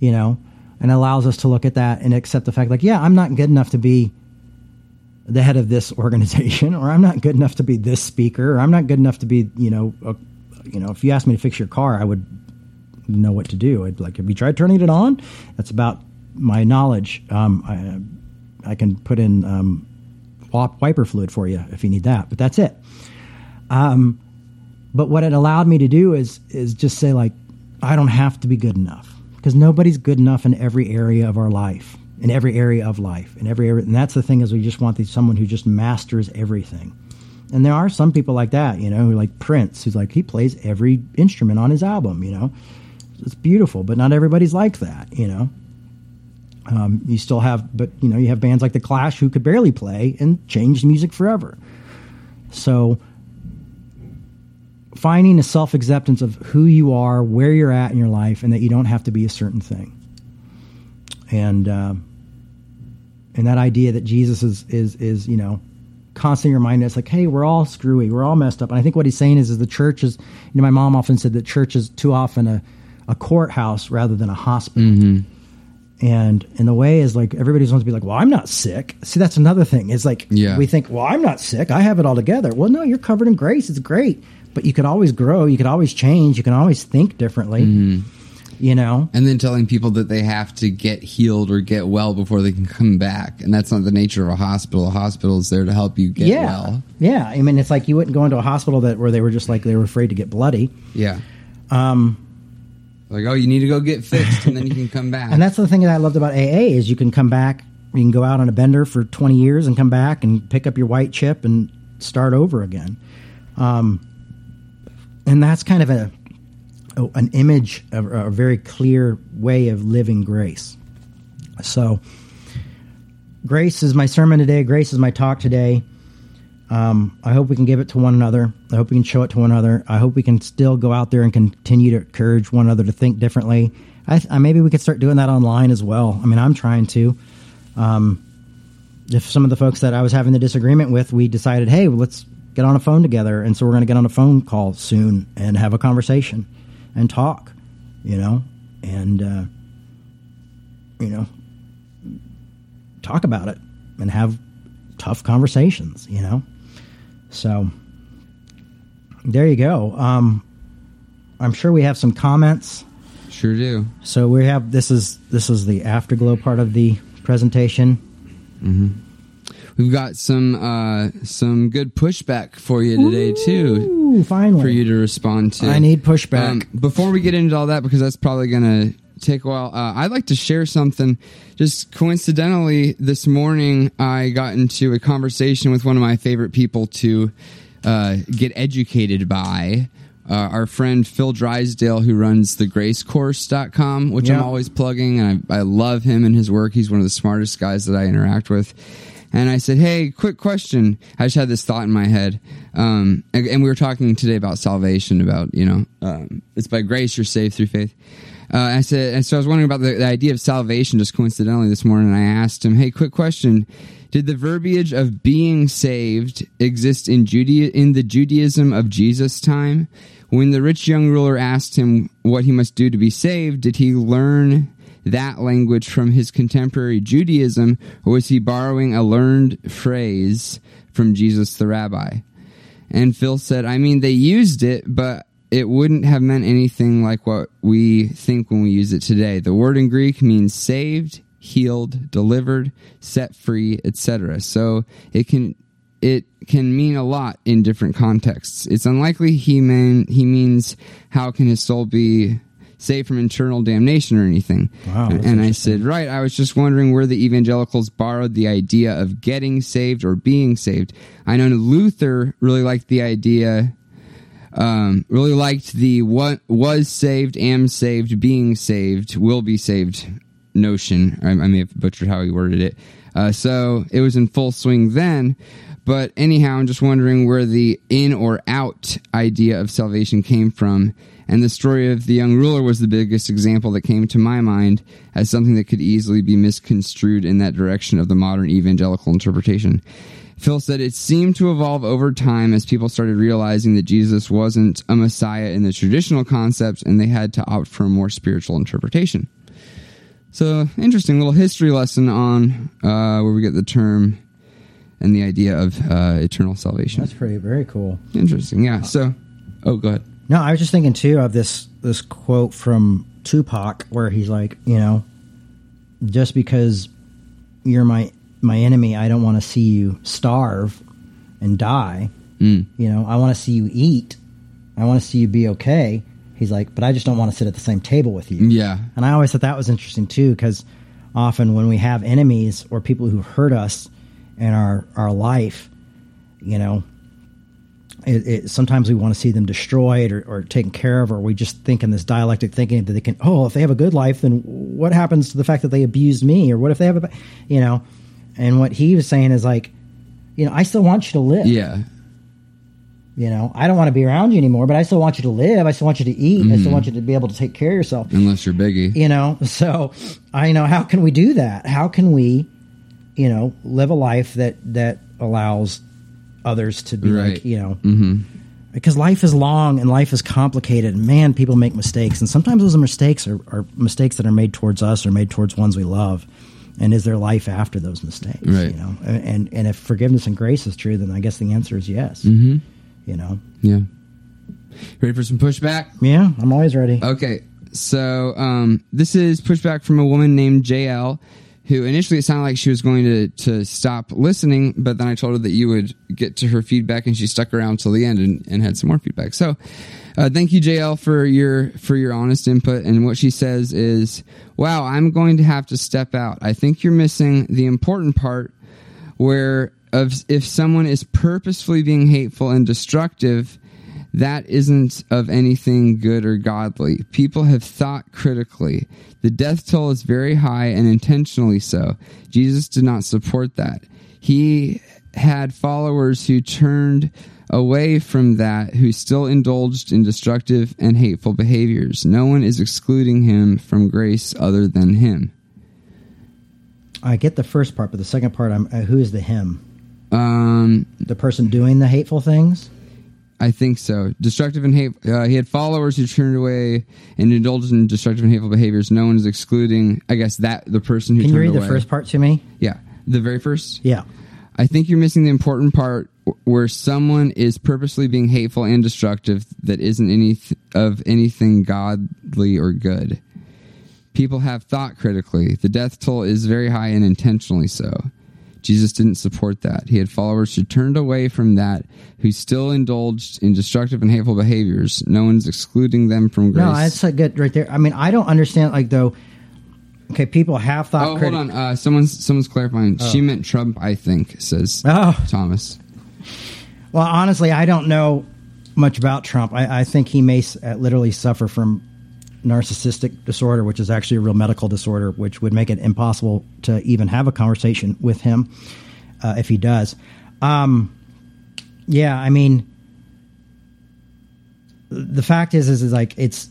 You know, and allows us to look at that and accept the fact like yeah i'm not good enough to be the head of this <laughs> organization or i'm not good enough to be this speaker or i'm not good enough to be you know a, you know if you asked me to fix your car i would know what to do i'd like have you tried turning it on that's about my knowledge um, I, I can put in um, wiper fluid for you if you need that but that's it um, but what it allowed me to do is is just say like i don't have to be good enough because nobody's good enough in every area of our life, in every area of life, in every area. And that's the thing is we just want someone who just masters everything. And there are some people like that, you know, who like Prince, who's like he plays every instrument on his album, you know. It's beautiful, but not everybody's like that, you know. Um, you still have, but you know, you have bands like the Clash who could barely play and changed music forever. So finding a self acceptance of who you are, where you're at in your life, and that you don't have to be a certain thing. And uh, and that idea that Jesus is is is you know constantly reminding us like, hey, we're all screwy, we're all messed up. And I think what he's saying is, is the church is. You know, my mom often said that church is too often a a courthouse rather than a hospital. Mm-hmm. And in the way is like everybody wants to be like, well, I'm not sick. See, that's another thing. It's like yeah. we think, well, I'm not sick. I have it all together. Well, no, you're covered in grace. It's great but you could always grow. You could always change. You can always think differently. Mm-hmm. You know, and then telling people that they have to get healed or get well before they can come back, and that's not the nature of a hospital. A hospital is there to help you get yeah. well. Yeah, I mean, it's like you wouldn't go into a hospital that where they were just like they were afraid to get bloody. Yeah. Um, like, oh, you need to go get fixed, and then you can come back. <laughs> And that's the thing that I loved about AA is you can come back. You can go out on a bender for twenty years and come back and pick up your white chip and start over again. Um, and that's kind of a, a an image of a very clear way of living grace. So, grace is my sermon today. Grace is my talk today. Um, I hope we can give it to one another. I hope we can show it to one another. I hope we can still go out there and continue to encourage one another to think differently. I, I maybe we could start doing that online as well. I mean, I'm trying to. Um, if some of the folks that I was having the disagreement with, we decided, hey, let's get on a phone together. And so we're going to get on a phone call soon and have a conversation and talk, you know, and, uh, you know, talk about it and have tough conversations, you know. So there you go. Um, I'm sure we have some comments. Sure do. So we have this is this is the afterglow part of the presentation. Mm-hmm. We've got some uh, some good pushback for you today Ooh, too. Finally, for you to respond to. I need pushback. Um, before we get into all that, because that's probably going to take a while. Uh, I'd like to share something. Just coincidentally, this morning I got into a conversation with one of my favorite people to uh, get educated by. Uh, our friend Phil Drysdale, who runs the gracecourse.com, which I'm always plugging, and I, I love him and his work. He's one of the smartest guys that I interact with. And I said, Hey, quick question. I just had this thought in my head. Um, and, and we were talking today about salvation, about, you know, um, it's by grace you're saved through faith. Uh, I said, and so I was wondering about the, the idea of salvation just coincidentally this morning. I asked him, Hey, quick question. Did the verbiage of being saved exist in Judea, in the Judaism of Jesus' time? When the rich young ruler asked him what he must do to be saved, did he learn that language from his contemporary Judaism, or was he borrowing a learned phrase from Jesus the rabbi? And Phil said, I mean, they used it, but it wouldn't have meant anything like what we think when we use it today. The word in Greek means saved, healed, delivered, set free, etc. So it can it can mean a lot in different contexts. It's unlikely he mean he means how can his soul be saved from internal damnation or anything. Wow, and I said, right, I was just wondering where the evangelicals borrowed the idea of getting saved or being saved. I know Luther really liked the idea um, really liked the what was saved, am saved, being saved, will be saved notion. I, I may have butchered how he worded it. Uh, so it was in full swing then. But anyhow, I'm just wondering where the in or out idea of salvation came from. And the story of the young ruler was the biggest example that came to my mind as something that could easily be misconstrued in that direction of the modern evangelical interpretation. Phil said it seemed to evolve over time as people started realizing that Jesus wasn't a Messiah in the traditional concept and they had to opt for a more spiritual interpretation. So, interesting little history lesson on uh, where we get the term and the idea of uh, eternal salvation. That's pretty very cool. Interesting, yeah. So, oh, go ahead. No, I was just thinking too of this this quote from Tupac where he's like, you know, just because you're my my enemy, I don't want to see you starve and die. Mm. You know, I want to see you eat. I want to see you be okay. He's like, but I just don't want to sit at the same table with you. Yeah, And I always thought that was interesting too, because often when we have enemies or people who hurt us in our our life, you know, it, it, sometimes we want to see them destroyed or, or taken care of, or we just think in this dialectic thinking that they can. Oh, if they have a good life, then what happens to the fact that they abused me, or what if they have a, you know? And what he was saying is like, you know, I still want you to live. yeah, You know, I don't want to be around you anymore, but I still want you to live. I still want you to eat. I Mm-hmm. still want you to be able to take care of yourself unless you're Biggie. you know <laughs> so i know how can we do that how can we you know live a life that that allows others to be Right. like you know mm-hmm. because life is long and life is complicated and man people make mistakes and sometimes those mistakes are, are mistakes that are made towards us or made towards ones we love and is there life after those mistakes Right. you know and, and if forgiveness and grace is true then i guess the answer is yes mm-hmm. you know Yeah. Ready for some pushback? yeah i'm always ready Okay, so um, this is pushback from a woman named JL, who initially it sounded like she was going to, to stop listening, but then I told her that you would get to her feedback, and she stuck around till the end and, and had some more feedback. So, uh, thank you, JL, for your for your honest input. And what she says is, "Wow, I'm going to have to step out. I think you're missing the important part where of if someone is purposefully being hateful and destructive." That isn't of anything good or godly. People have thought critically. The death toll is very high and intentionally so. Jesus did not support that. He had followers who turned away from that, who still indulged in destructive and hateful behaviors. No one is excluding him from grace other than him. i get the first part but the second part i'm uh, who is the him Um, the person doing the hateful things I think so. Destructive and hate. Uh, he had followers who turned away and indulged in destructive and hateful behaviors. No one is excluding. I guess that the person who Can you read away. the first part to me? Yeah, the very first. Yeah. I think you're missing the important part where someone is purposely being hateful and destructive that isn't any of anything godly or good. People have thought critically. The death toll is very high and intentionally so. Jesus didn't support that. He had followers who turned away from that, who still indulged in destructive and hateful behaviors. No one's excluding them from grace. No, that's a good right there. I mean, I don't understand. Like though, okay, people have thought. oh, criti- hold on. Uh, someone's someone's clarifying. She meant Trump, I think. Says Oh. Thomas. Well, honestly, I don't know much about Trump. I, I think he may s- uh, literally suffer from narcissistic disorder, which is actually a real medical disorder, which would make it impossible to even have a conversation with him uh, if he does. Um, yeah, I mean, the fact is, is, is like it's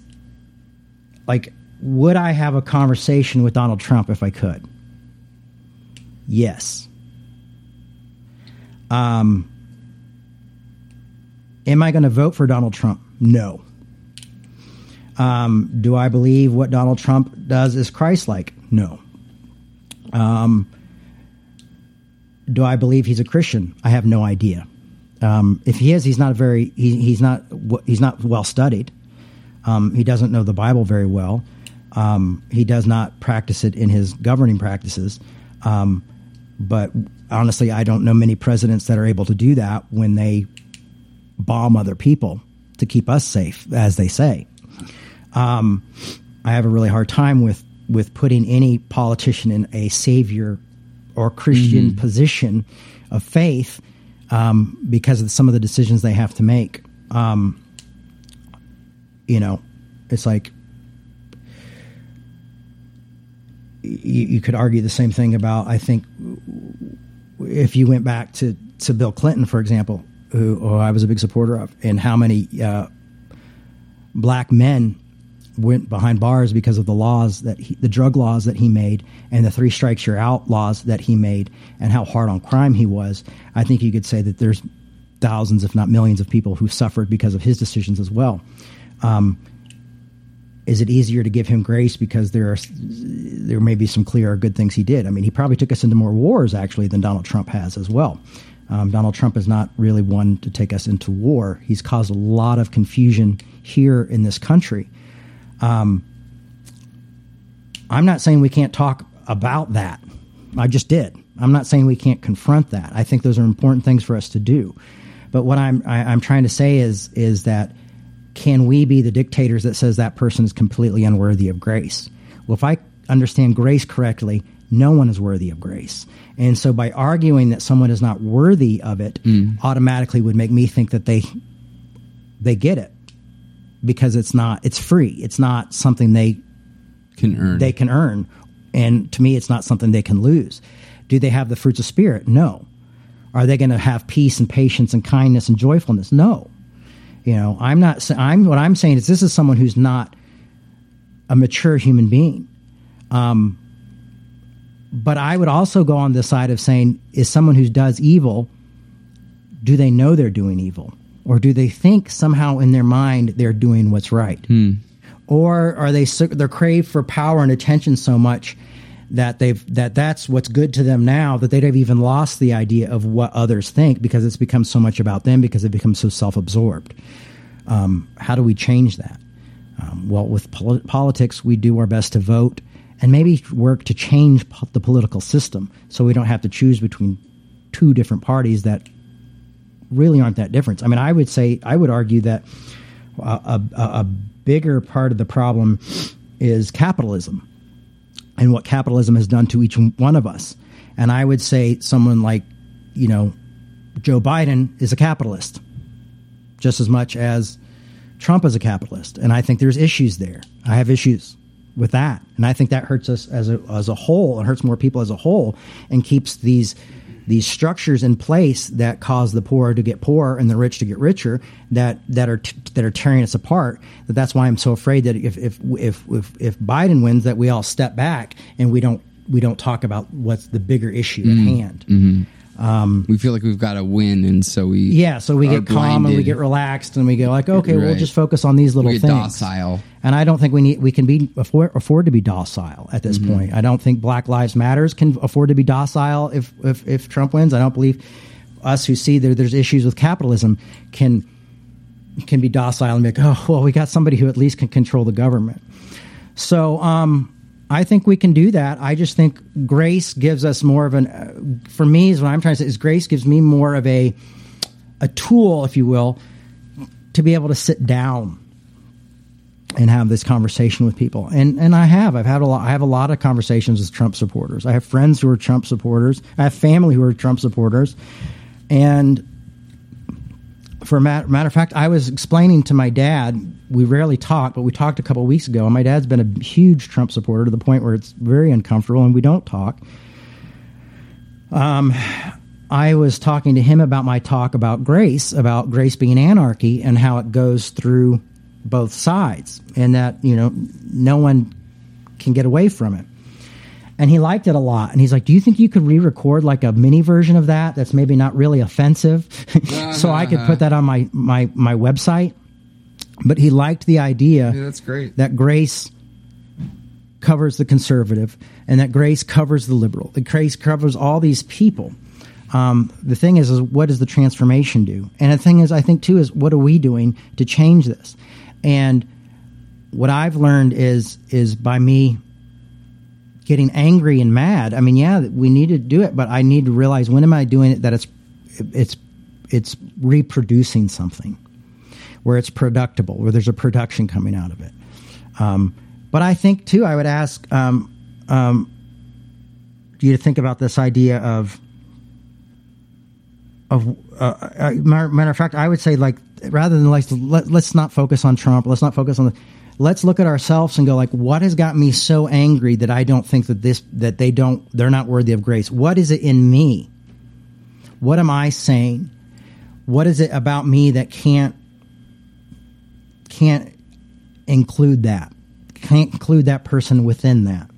like, would I have a conversation with Donald Trump if I could? Yes. Um, Am I going to vote for Donald Trump? No. Um, do I believe what Donald Trump does is Christ-like? No. Um, do I believe he's a Christian? I have no idea. Um, if he is, he's not very. He, he's not. He's not well studied. Um, he doesn't know the Bible very well. Um, he does not practice it in his governing practices. Um, but honestly, I don't know many presidents that are able to do that when they bomb other people to keep us safe, as they say. Um, I have a really hard time with with putting any politician in a savior or Christian position of faith um, because of some of the decisions they have to make. Um, you know, it's like you, you could argue the same thing about. I think if you went back to to Bill Clinton, for example, who, who I was a big supporter of, and how many uh, black men went behind bars because of the laws that he, the drug laws that he made and the three strikes you're out laws that he made and how hard on crime he was. I think you could say that there's thousands, if not millions, of people who suffered because of his decisions as well. Um, is it easier to give him grace because there are there may be some clear good things he did? I mean, he probably took us into more wars actually than Donald Trump has as well. Um, Donald Trump is not really one to take us into war. He's caused a lot of confusion here in this country. Um, I'm not saying we can't talk about that. I just did. I'm not saying we can't confront that. I think those are important things for us to do. But what I'm I, I'm trying to say is is that can we be the dictators that says that person is completely unworthy of grace? Well, if I understand grace correctly, no one is worthy of grace. And so by arguing that someone is not worthy of it automatically would make me think that they they get it because it's not it's free. It's not something they Can earn. they can earn. And to me, it's not something they can lose. Do they have the fruits of spirit? No. Are they going to have peace and patience and kindness and joyfulness? No. You know, I'm not. I'm what I'm saying is this is someone who's not a mature human being. Um, but I would also go on the side of saying, is someone who does evil, do they know they're doing evil, or do they think somehow in their mind they're doing what's right? or are they they're crave for power and attention so much that they've that that's what's good to them now that they've even lost the idea of what others think because it's become so much about them because they've become so self-absorbed. Um, how do we change that? Um, well with pol- politics we do our best to vote and maybe work to change po- the political system so we don't have to choose between two different parties that really aren't that different i mean i would say i would argue that uh, a, a, a bigger part of the problem is capitalism and what capitalism has done to each one of us. And I would say someone like, you know, Joe Biden is a capitalist just as much as Trump is a capitalist. And I think there's issues there. I have issues with that. And I think that hurts us as a, as a whole It hurts more people as a whole and keeps these these structures in place that cause the poor to get poorer and the rich to get richer that that are t- that are tearing us apart. That that's why I'm so afraid that if if if if, if Biden wins that we all step back and we don't we don't talk about what's the bigger issue at mm-hmm. hand. Mm-hmm. We feel like we've got to win, and so we Yeah, so we get calm and we get relaxed and we go like, okay, we'll just focus on these little We get things. docile. And I don't think we need we can be afford, afford to be docile at this Mm-hmm. point. I don't think Black Lives Matters can afford to be docile if if, if Trump wins. I don't believe us who see that there's issues with capitalism can can be docile and be like, oh well, we got somebody who at least can control the government. So um, I think we can do that. I just think grace gives us more of an. Uh, for me, is what I'm trying to say is grace gives me more of a a tool, if you will, to be able to sit down and have this conversation with people. And and I have. I've had a lot I have a lot of conversations with Trump supporters. I have friends who are Trump supporters. I have family who are Trump supporters. And for a matter, matter of fact, I was explaining to my dad, we rarely talk, but we talked a couple of weeks ago, and my dad's been a huge Trump supporter to the point where it's very uncomfortable and we don't talk. Um I was talking to him about my talk about grace, about grace being anarchy and how it goes through both sides and that, you know, no one can get away from it. And he liked it a lot. And he's like, Do you think you could re record like a mini version of that that's maybe not really offensive? <laughs> so I could put that on my, my, my website. But he liked the idea Yeah, that's great. that grace covers the conservative and that grace covers the liberal. That grace covers all these people. Um, the thing is, is what does the transformation do? And the thing is, I think too, is what are we doing to change this? And what I've learned is is by me getting angry and mad. I mean, yeah, we need to do it, but I need to realize when am I doing it that it's it's it's reproducing something where it's productible, where there's a production coming out of it. Um, but I think too, I would ask um, um, you to think about this idea of of uh, uh, matter of fact, I would say like rather than like let, let's not focus on Trump, let's not focus on the let's look at ourselves and go like what has got me so angry that I don't think that this that they don't they're not worthy of grace. What is it in me? What am I saying? What is it about me that can't can't include that? Can't include that person within that.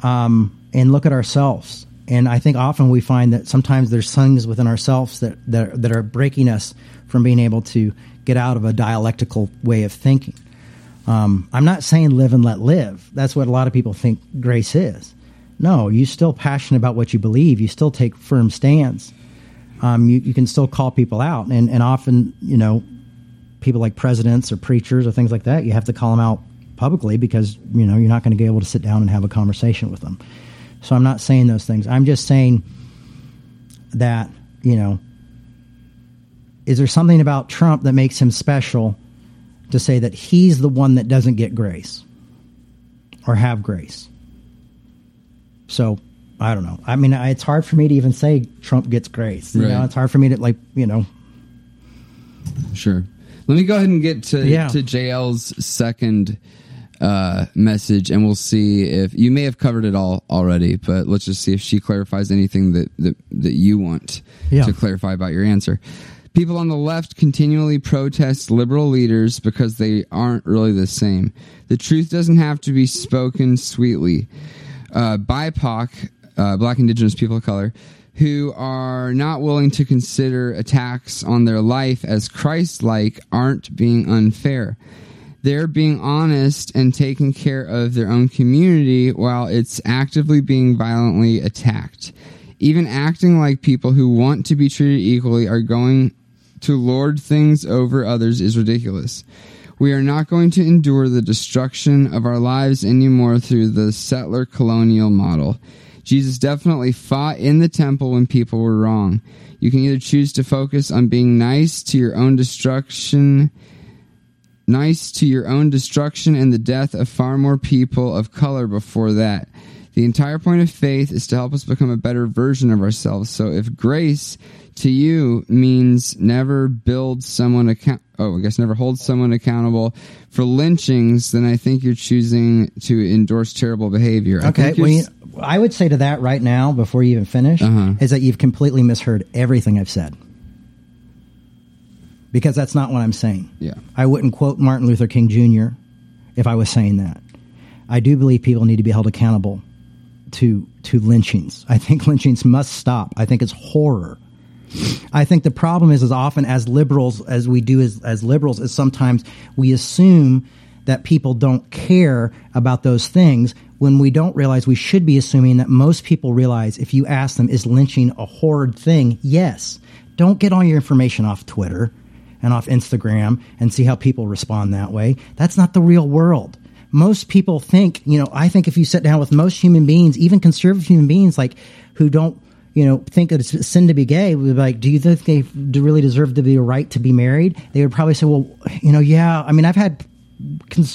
Um, and look at ourselves and I think often we find that sometimes there's things within ourselves that, that, that are breaking us from being able to get out of a dialectical way of thinking. Um, I'm not saying live and let live. That's what a lot of people think grace is. No, you still passionate about what you believe. You still take firm stands. Um, you, you can still call people out, and, and often, you know, people like presidents or preachers or things like that, you have to call them out publicly because you know you're not going to be able to sit down and have a conversation with them. So I'm not saying those things. I'm just saying that, you know, is there something about Trump that makes him special to say that he's the one that doesn't get grace or have grace? So I don't know. I mean, it's hard for me to even say Trump gets grace. You Right. know, it's hard for me to like, you know, Sure. Let me go ahead and get to Yeah. to JL's second uh, message, and we'll see if you may have covered it all already. But let's just see if she clarifies anything that that, that you want Yeah. to clarify about your answer. People on the left continually protest liberal leaders because they aren't really the same. The truth doesn't have to be spoken sweetly. Uh, BIPOC, uh, Black Indigenous People of Color, who are not willing to consider attacks on their life as Christ like aren't being unfair. They're being honest and taking care of their own community while it's actively being violently attacked. Even acting like people who want to be treated equally are going to lord things over others is ridiculous. We are not going to endure the destruction of our lives anymore through the settler colonial model. Jesus definitely fought in the temple when people were wrong. You can either choose to focus on being nice to your own destruction, nice to your own destruction and the death of far more people of color before that. The entire point of faith is to help us become a better version of ourselves. So if grace to you means never build someone account oh, I guess never hold someone accountable for lynchings, then I think you're choosing to endorse terrible behavior. I Okay, well, you, I would say to that right now, before you even finish, Uh-huh. is that you've completely misheard everything I've said. Because that's not what I'm saying. Yeah. I wouldn't quote Martin Luther King Jr. if I was saying that. I do believe people need to be held accountable to to lynchings. I think <laughs> lynchings must stop. I think it's horror. I think the problem is as often as liberals as we do as, as liberals is sometimes we assume that people don't care about those things when we don't realize we should be assuming that most people realize if you ask them is lynching a horrid thing yes don't get all your information off twitter and off instagram and see how people respond that way that's not the real world most people think, you know, I think if you sit down with most human beings, even conservative human beings, like who don't, you know, think it's a sin to be gay, would be like, do you think they really deserve to be a right to be married? They would probably say, well, you know, yeah. I mean, I've had,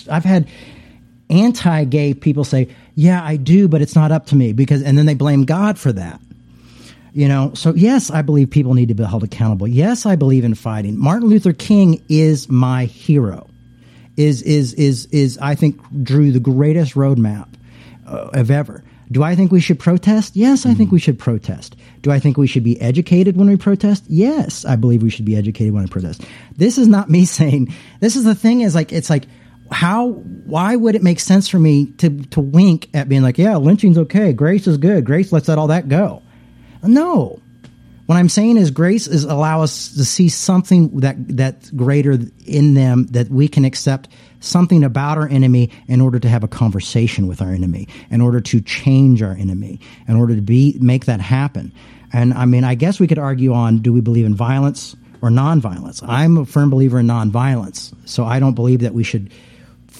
I've had anti-gay people say, yeah, I do, but it's not up to me because, and then they blame God for that. You know, so yes, I believe people need to be held accountable. Yes, I believe in fighting. Martin Luther King is my hero. Is is is is I think drew the greatest roadmap uh, of ever. Do I think we should protest? Yes, I think we should protest. Do I think we should be educated when we protest? Yes, I believe we should be educated when we protest. This is not <laughs> me saying. This is the thing. Is like it's like how why would it make sense for me to to wink at being like yeah lynching's okay grace is good grace lets that all that go no. What I'm saying is grace is allow us to see something that that's greater in them that we can accept something about our enemy in order to have a conversation with our enemy, in order to change our enemy, in order to be make that happen. And I mean, I guess we could argue on do we believe in violence or nonviolence? I'm a firm believer in nonviolence, so I don't believe that we should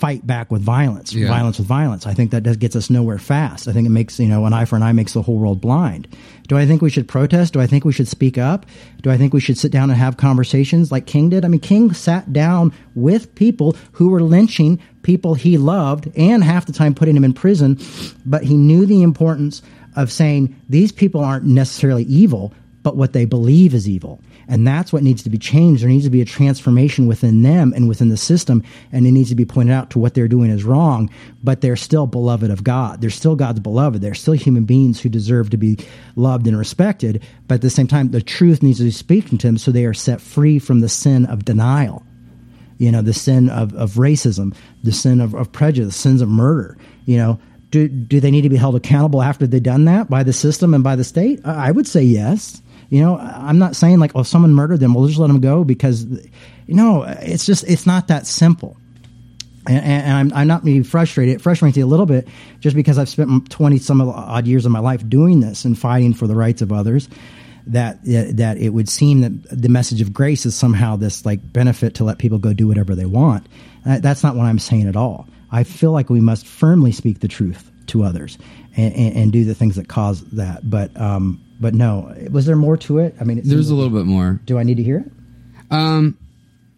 fight back with violence, Yeah. violence with violence. I think that does, gets us nowhere fast. I think it makes, you know, an eye for an eye makes the whole world blind. Do I think we should protest? Do I think we should speak up? Do I think we should sit down and have conversations like King did? I mean, King sat down with people who were lynching people he loved and half the time putting him in prison, but he knew the importance of saying these people aren't necessarily evil, but what they believe is evil. And that's what needs to be changed. There needs to be a transformation within them and within the system. And it needs to be pointed out to what they're doing is wrong, but they're still beloved of God. They're still God's beloved. They're still human beings who deserve to be loved and respected. But at the same time, the truth needs to be speaking to them so they are set free from the sin of denial you know the sin of, of racism the sin of, of prejudice sins of murder you know do, do they need to be held accountable after they've done that by the system and by the state i I would say yes you know i'm not saying like oh someone murdered them we'll just let them go because you know it's just it's not that simple and, and I'm, I'm not maybe frustrated. It frustrates me a little bit just because I've spent 20 some odd years of my life doing this and fighting for the rights of others. That that it would seem that the message of grace is somehow this like benefit to let people go do whatever they want. That's not what I'm saying at all. I feel like we must firmly speak the truth to others and, and, and do the things that cause that. But um, but no, was there more to it? I mean, it There's a little bit more. Do I need to hear it? Um,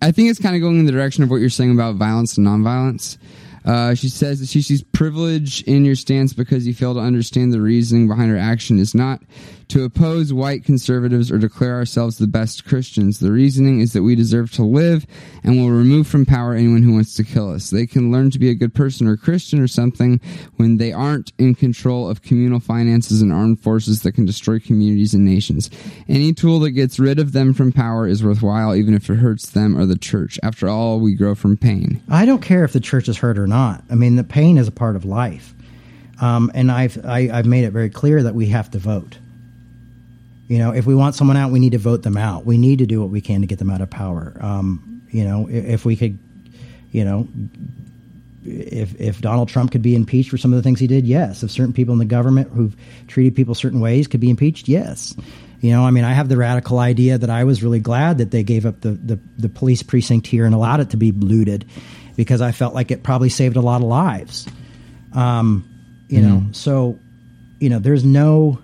I think it's kind of going in the direction of what you're saying about violence and nonviolence. Uh, she says that she sees privilege in your stance because you fail to understand the reasoning behind her action is not to oppose white conservatives or declare ourselves the best Christians. The reasoning is that we deserve to live and will remove from power anyone who wants to kill us. They can learn to be a good person or Christian or something when they aren't in control of communal finances and armed forces that can destroy communities and nations. Any tool that gets rid of them from power is worthwhile, even if it hurts them or the church. After all, we grow from pain. I don't care if the church is hurt or not. I mean, the pain is a part of life, um, and I've I, I've made it very clear that we have to vote. You know, if we want someone out, we need to vote them out. We need to do what we can to get them out of power. Um, you know, if, if we could, you know, if if Donald Trump could be impeached for some of the things he did, yes. If certain people in the government who've treated people certain ways could be impeached, yes. You know, I mean, I have the radical idea that I was really glad that they gave up the, the, the police precinct here and allowed it to be looted because I felt like it probably saved a lot of lives. Um, you know, so, you know, there's no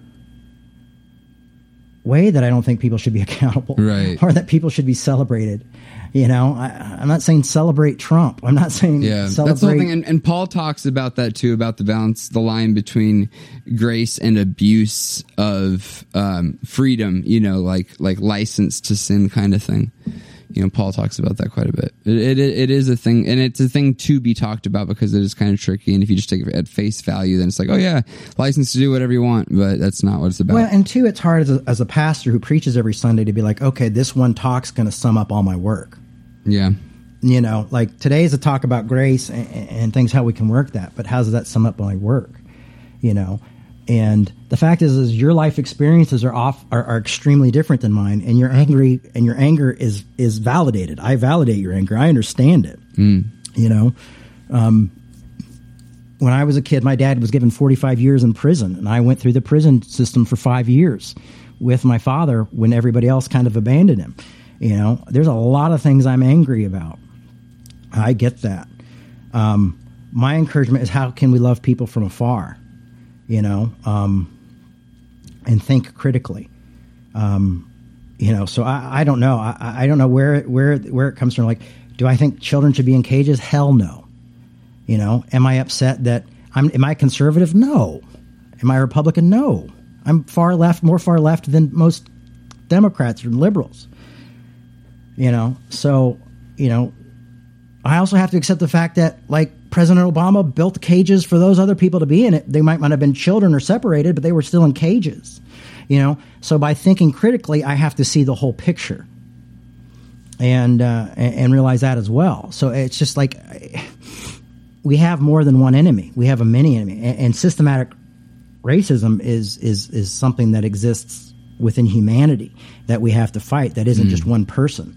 way that I don't think people should be <laughs> accountable Right. or that people should be celebrated. You know, I, I'm not saying celebrate Trump. I'm not saying Yeah, celebrate. that's the thing. And, and Paul talks about that too, about the balance, the line between grace and abuse of um, freedom. You know, like like license to sin kind of thing. You know, Paul talks about that quite a bit. It, it it is a thing, and it's a thing to be talked about because it is kind of tricky. And if you just take it at face value, then it's like, oh yeah, license to do whatever you want, but that's not what it's about. Well, and two, it's hard as a, as a pastor who preaches every Sunday to be like, okay, this one talk's going to sum up all my work. yeah, You know, like today is a talk about grace and, and things, how we can work that, but how does that sum up my work? You know, and the fact is, is your life experiences are off are, are extremely different than mine, and you're angry, and your anger is is validated. I validate your anger. I understand it. You know, um, when I was a kid, my dad was given 45 years in prison, and I went through the prison system for five years with my father when everybody else kind of abandoned him. You know, there's a lot of things I'm angry about. I get that. Um, my encouragement is how can we love people from afar, you know, um, and think critically. Um, you know, so I, I don't know. I, I don't know where where where it comes from. Like, do I think children should be in cages? Hell no. You know, am I upset that I'm? Am I conservative? No. Am I Republican? No. I'm far left, more far left than most Democrats or liberals. You know, so you know, I also have to accept the fact that like President Obama built cages for those other people to be in it. They might not have been children or separated, but they were still in cages. You know, so by thinking critically, I have to see the whole picture and uh, and realize that as well. So it's just like we have more than one enemy. We have a many enemy, and, and systematic racism is is is something that exists within humanity that we have to fight. That isn't just one person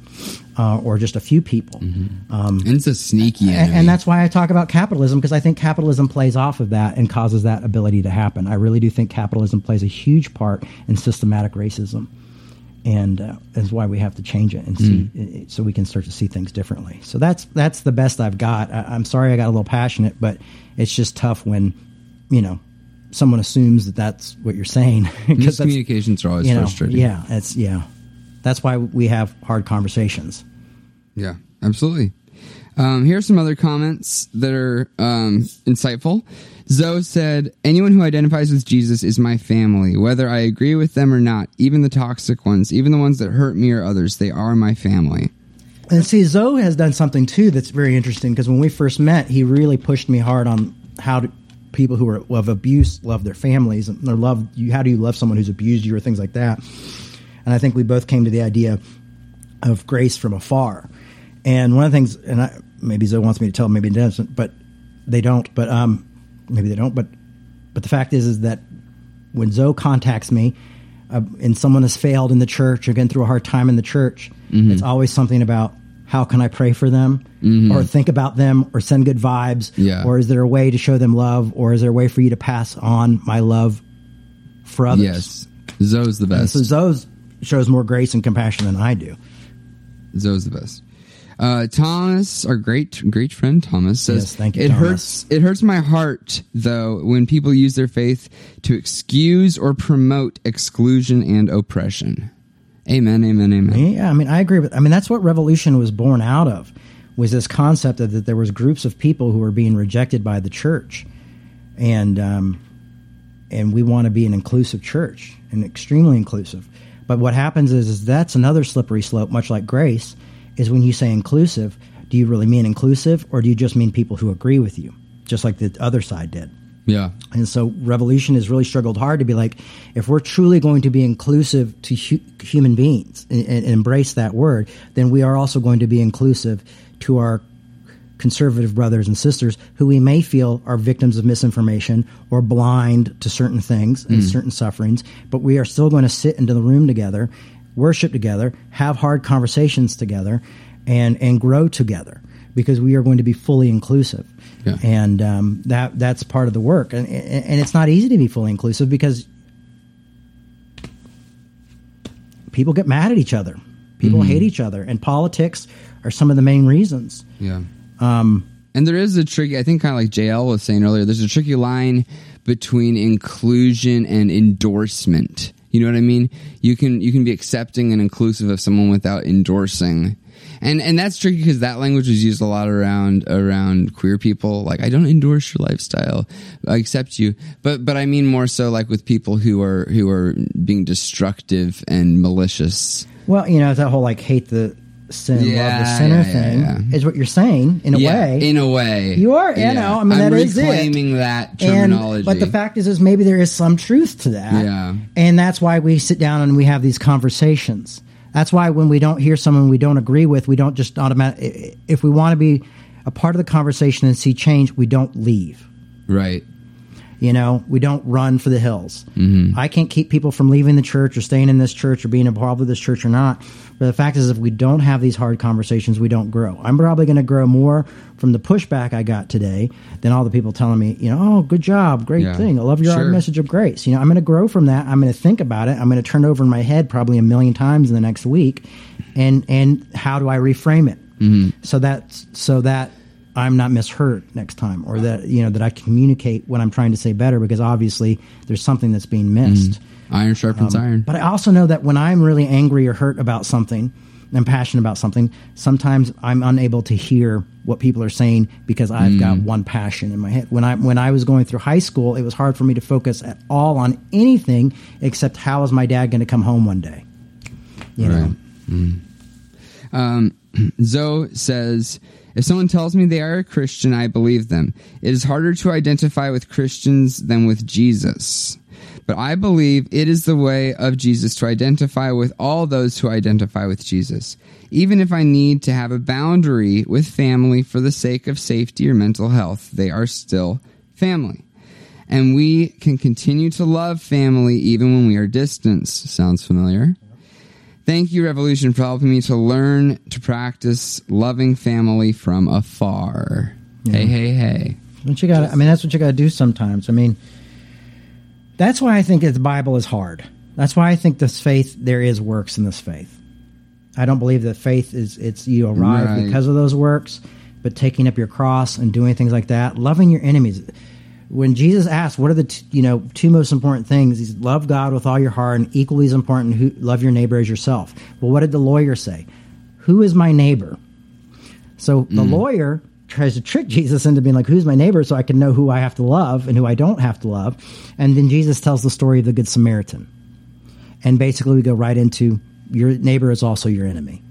uh, or just a few people. Um, And it's a sneaky and, enemy. and that's why I talk about capitalism because I think capitalism plays off of that and causes that ability to happen. I really do think capitalism plays a huge part in systematic racism, and uh, is why we have to change it and see Mm. it- so we can start to see things differently. So that's that's the best I've got. I, I'm sorry I got a little passionate, but it's just tough when you know someone assumes that that's what you're saying <laughs> because that's Miscommunications are always you know frustrating. yeah it's yeah that's why we have hard conversations. Yeah, absolutely. Um, here are some other comments that are um, insightful. Zoe said, Anyone who identifies with Jesus is my family, whether I agree with them or not, even the toxic ones, even the ones that hurt me or others, they are my family. And see, Zoe has done something too that's very interesting because when we first met, he really pushed me hard on how to, people who are of abuse love their families and or love you. How do you love someone who's abused you or things like that? And I think we both came to the idea of grace from afar. And one of the things, and I, maybe Zoe wants me to tell, maybe it doesn't, but they don't. But um, maybe they don't. But but the fact is, is that when Zoe contacts me uh, and someone has failed in the church or gone through a hard time in the church, it's always something about how can I pray for them or think about them or send good vibes Yeah. or is there a way to show them love or is there a way for you to pass on my love for others? Yes, Zoe's the best. So Zoe shows more grace and compassion than I do. Zoe's the best. Uh, Thomas, our great great friend Thomas says, Yes, thank you, It Thomas. hurts. It hurts my heart though when people use their faith to excuse or promote exclusion and oppression. Amen. Amen. Amen. Yeah, I mean, I agree with. I mean, that's what revolution was born out of, was this concept of that there was groups of people who were being rejected by the church, and um, and we want to be an inclusive church, and extremely inclusive. But what happens is, is that's another slippery slope, much like grace, is when you say inclusive, do you really mean inclusive, or do you just mean people who agree with you, just like the other side did? Yeah. And so Revolution has really struggled hard to be like, if we're truly going to be inclusive to hu- human beings and, and embrace that word, then we are also going to be inclusive to our conservative brothers and sisters who we may feel are victims of misinformation or blind to certain things and certain sufferings, but we are still going to sit into the room together, worship together, have hard conversations together, and and grow together because we are going to be fully inclusive. Yeah. And um, that that's part of the work, and, and and it's not easy to be fully inclusive because people get mad at each other, people hate each other, and politics are some of the main reasons. Yeah. Um, and there is a tricky, I think, kind of like JL was saying earlier, there's a tricky line between inclusion and endorsement. You know what I mean? You can you can be accepting and inclusive of someone without endorsing. And and that's tricky because that language was used a lot around around queer people. Like I don't endorse your lifestyle, I accept you. But but I mean more so like with people who are who are being destructive and malicious. Well, you know, that whole like hate the sin, love the Yeah, sinner yeah, yeah, thing yeah. is what you're saying in a yeah, way. in a way, You are, you know, I mean, I'm that is it. reclaiming that and terminology. but the fact is, is maybe there is some truth to that. Yeah. and that's why we sit down and we have these conversations. That's why when we don't hear someone we don't agree with, we don't just automatic. If we want to be a part of the conversation and see change, we don't leave. right? You know, we don't run for the hills. Mm-hmm. I can't keep people from leaving the church or staying in this church or being involved with this church or not. But the fact is, if we don't have these hard conversations, we don't grow. I'm probably going to grow more from the pushback I got today than all the people telling me, you know, oh, good job, great Yeah. thing. I love your Sure. message of grace. You know, I'm going to grow from that. I'm going to think about it. I'm going to turn it over in my head probably a million times in the next week, and and how do I reframe it Mm-hmm. so that so that I'm not misheard next time, or that you know that I communicate what I'm trying to say better because obviously there's something that's being mm-hmm. missed. Iron sharpens um, iron. But I also know that when I'm really angry or hurt about something, and I'm passionate about something, sometimes I'm unable to hear what people are saying because I've mm. got one passion in my head. When I when I was going through high school, it was hard for me to focus at all on anything except how is my dad going to come home one day. You know, mm. Um, <clears throat> Zoe says, if someone tells me they are a Christian, I believe them. It is harder to identify with Christians than with Jesus. But I believe it is the way of Jesus to identify with all those who identify with Jesus. Even if I need to have a boundary with family for the sake of safety or mental health, they are still family. And we can continue to love family even when we are distant. Sounds familiar? Thank you, Revolution, for helping me to learn to practice loving family from afar. Hey, hey, hey. What you got? I mean, that's what you got to do sometimes. I mean, that's why I think the Bible is hard. That's why I think this faith there is works in this faith. I don't believe that faith is it's you arrive Right. because of those works, but taking up your cross and doing things like that, loving your enemies. When Jesus asked, "What are the t- you know two most important things?" He's love God with all your heart, and equally as important, who, love your neighbor as yourself. Well, what did the lawyer say? Who is my neighbor? So the hmm. lawyer tries to trick Jesus into being like, "Who's my neighbor?" So I can know who I have to love and who I don't have to love. And then Jesus tells the story of the Good Samaritan, and basically we go right into your neighbor is also your enemy,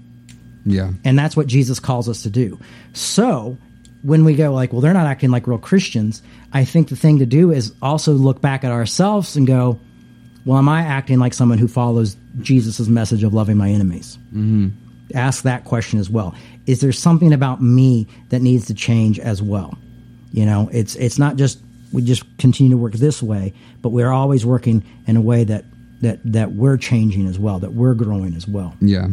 Yeah. and that's what Jesus calls us to do. So when we go like, "Well, they're not acting like real Christians," I think the thing to do is also look back at ourselves and go, "Well, am I acting like someone who follows Jesus' message of loving my enemies?" Mm-hmm. ask that question as well. Is there something about me that needs to change as well? You know, it's it's not just we just continue to work this way, but we're always working in a way that that that we're changing as well, that we're growing as well. Yeah.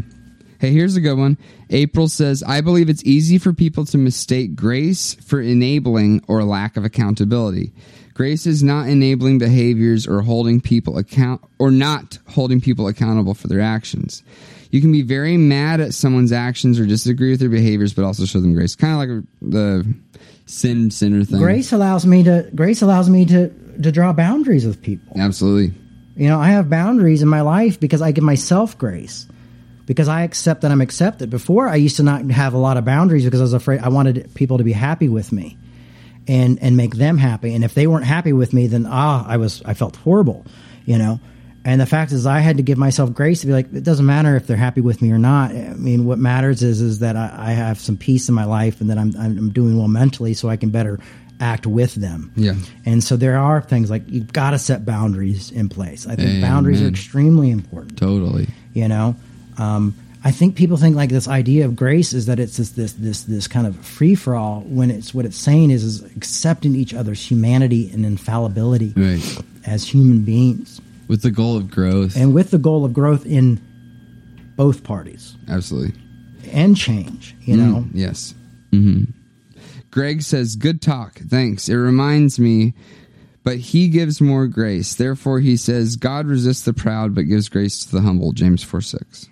Hey, here's a good one. April says, I believe it's easy for people to mistake grace for enabling or lack of accountability. Grace is not enabling behaviors or holding people account or not holding people accountable for their actions. You can be very mad at someone's actions or disagree with their behaviors, but also show them grace. Kind of like the sin sinner thing. Grace allows me to grace allows me to to draw boundaries with people. Absolutely. You know, I have boundaries in my life because I give myself grace. Because I accept that I'm accepted. Before I used to not have a lot of boundaries because I was afraid I wanted people to be happy with me and and make them happy. And if they weren't happy with me, then ah, I was I felt horrible, you know. And the fact is, I had to give myself grace to be like, it doesn't matter if they're happy with me or not. I mean, what matters is is that I, I have some peace in my life and that I'm I'm doing well mentally, so I can better act with them. Yeah. And so there are things like you've got to set boundaries in place. I think boundaries are extremely important Totally. you know um, i think people think like this idea of grace is that it's this this this, this kind of free for all when it's what it's saying is is accepting each other's humanity and infallibility Right. as human beings With the goal of growth. and with the goal of growth in both parties Absolutely. and change you know Mm, yes. hmm Greg says, "Good talk. Thanks. It reminds me, but he gives more grace. Therefore, he says, God resists the proud, but gives grace to the humble." James four six.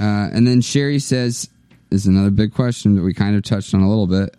Uh, and then Sherry says, "Is another big question that we kind of touched on a little bit."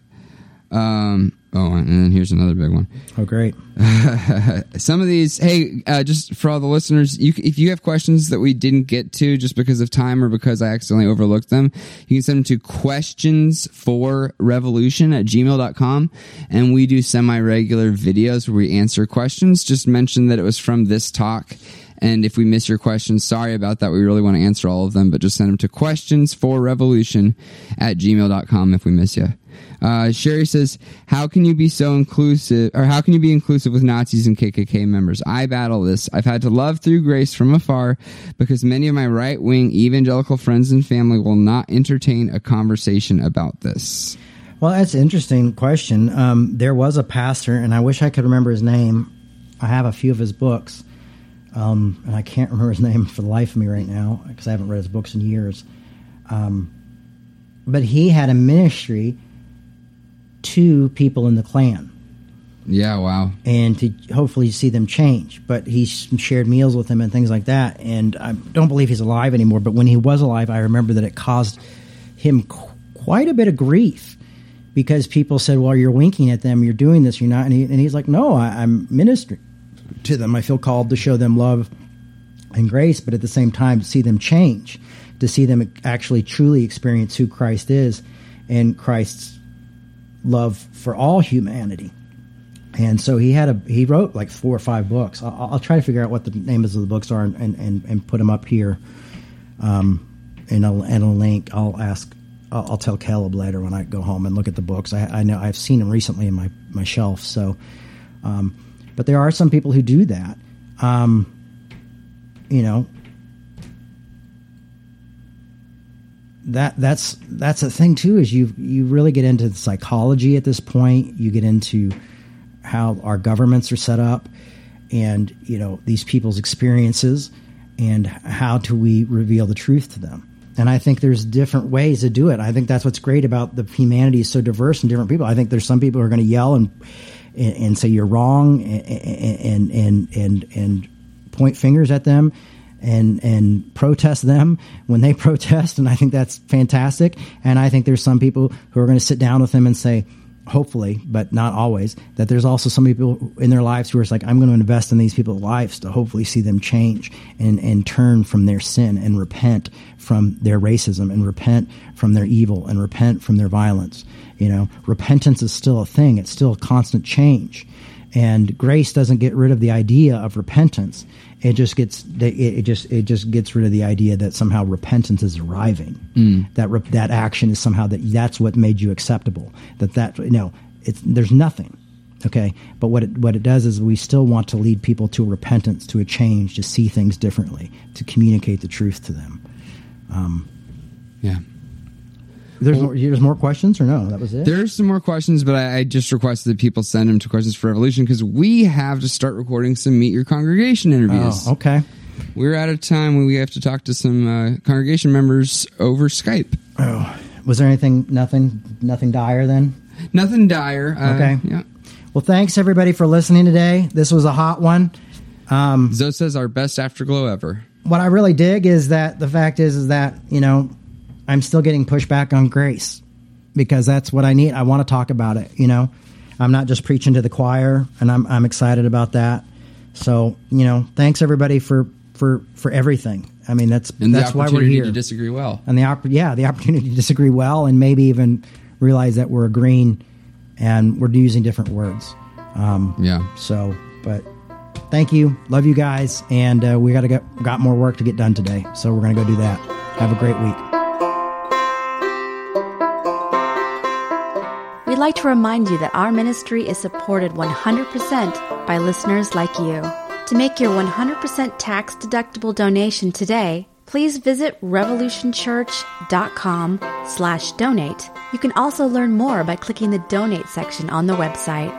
Um, oh, and then here's another big one. oh great <laughs> Some of these, hey, uh, just for all the listeners, you, if you have questions that we didn't get to just because of time or because I accidentally overlooked them, you can send them to questions for revolution at gmail.com. And we do semi regular videos where we answer questions. Just mention that it was from this talk. And if we miss your questions, sorry about that. We really want to answer all of them, but just send them to questions for revolution at gmail.com if we miss you. Uh, Sherry says, "How can you be so inclusive, or how can you be inclusive with Nazis and KKK members? I battle this. I've had to love through grace from afar because many of my right-wing evangelical friends and family will not entertain a conversation about this." well that's an interesting question um, there was a pastor and i wish i could remember his name i have a few of his books um, and I can't remember his name for the life of me right now because I haven't read his books in years. Um, but he had a ministry to people in the Klan Yeah, wow. and to hopefully see them change. But he shared meals with them and things like that. And I don't believe he's alive anymore. But when he was alive, I remember that it caused him qu- quite a bit of grief because people said, "Well, you're winking at them. You're doing this. You're not." And, he, and he's like, "No, I, I'm ministering to them. I feel called to show them love and grace, but at the same time, to see them change, to see them actually truly experience who Christ is and Christ's love for all humanity." And so he had a he wrote like four or five books. I'll, I'll try to figure out what the names of the books are and and, and put them up here. Um, in a, in a link. I'll ask. I'll, I'll, tell Caleb later when I go home and look at the books. I, I know I've seen them recently in my my shelf. So, um, but there are some people who do that. Um, you know, that that's that's a thing too. Is you you really get into psychology at this point. You get into how our governments are set up, and you know these people's experiences, and how do we reveal the truth to them and I think there's different ways to do it. I think that's what's great about the humanity is so diverse and different people. I think there's some people who are going to yell and, and, and say you're wrong and, and and and point fingers at them and and protest them when they <laughs> protest and I think that's fantastic. And I think there's some people who are going to sit down with them and say, hopefully, but not always, that there's also some people in their lives who are like, I'm going to invest in these people's lives to hopefully see them change and, and turn from their sin and repent from their racism and repent from their evil and repent from their violence. You know, repentance is still a thing. It's still a constant change. And grace doesn't get rid of the idea of repentance. It just gets it just it just gets rid of the idea that somehow repentance is arriving. Mm. That re- that action is somehow that that's what made you acceptable. That that you know it's there's nothing. Okay, but what it what it does is we still want to lead people to repentance, to a change, to see things differently, to communicate the truth to them. Um, yeah. There's more, there's more questions or no? That was it. There's some more questions, but I, I just requested that people send them to Questions for Revolution because we have to start recording some Meet Your Congregation interviews. Oh, okay. We're out of time when we have to talk to some uh, congregation members over Skype. Oh, was there anything? Nothing. Nothing dire then. Nothing dire. Uh, okay. Yeah. Well, thanks everybody for listening today. This was a hot one. Um, Zoe says our best afterglow ever. What I really dig is that the fact is is that you know I'm still getting pushback on grace because that's what I need. I want to talk about it. You know, I'm not just preaching to the choir, and I'm I'm excited about that. So you know, thanks everybody for for for everything. I mean, that's and that's why we're here. To disagree well, and the op- yeah, the opportunity to disagree well, and maybe even realize that we're agreeing and we're using different words. Um, yeah. So, but thank you, love you guys, and uh, we got to get got more work to get done today. So we're gonna go do that. Have a great week. We'd like to remind you that our ministry is supported 100% by listeners like you. To make your 100% tax deductible donation today, please visit revolutionchurch.com slash donate. You can also learn more by clicking the donate section on the website.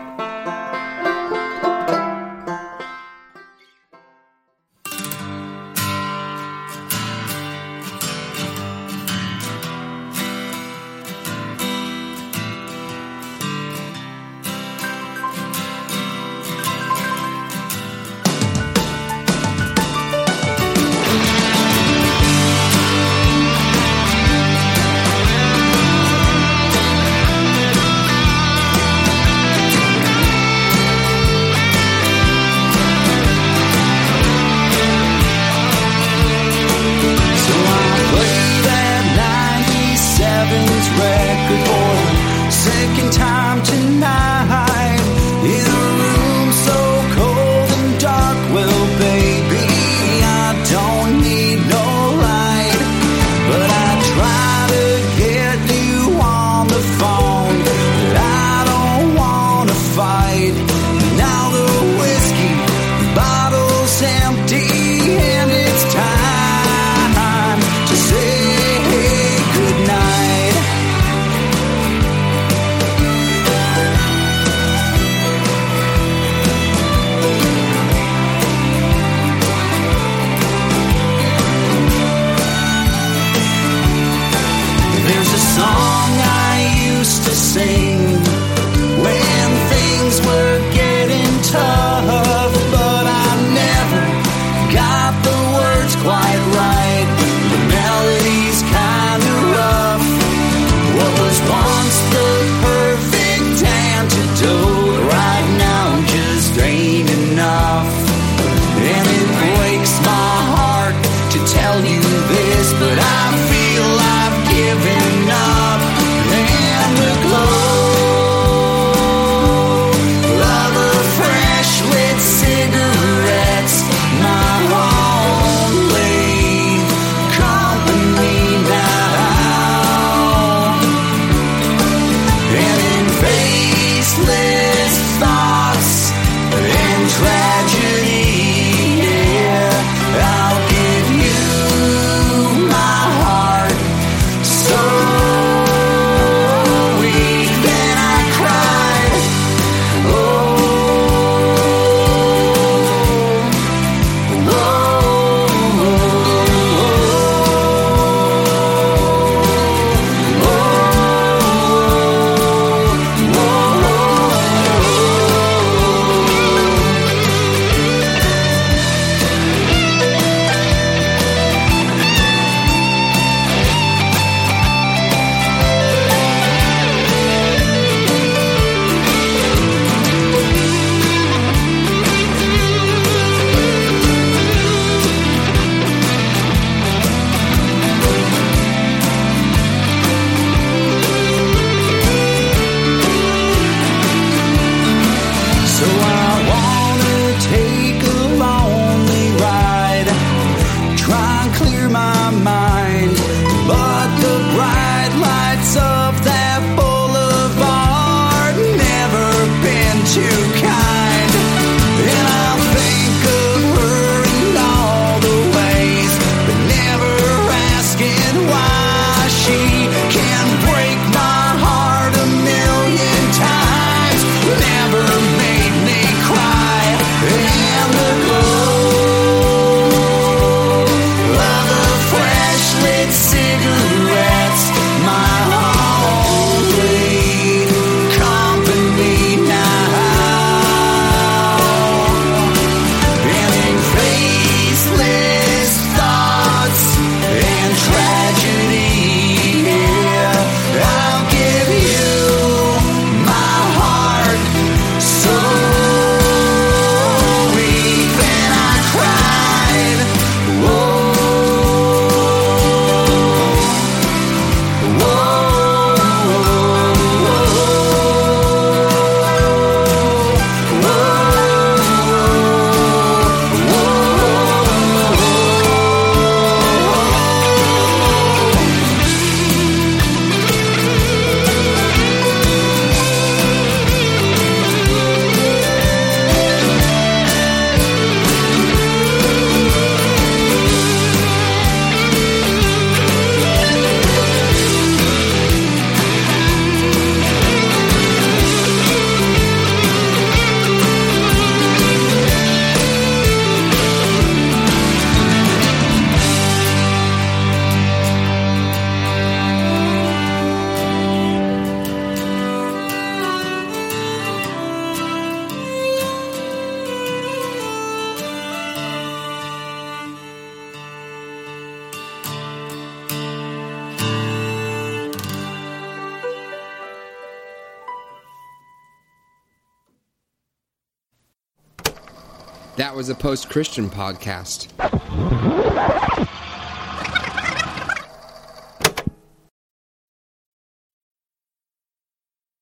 Post Christian Podcast.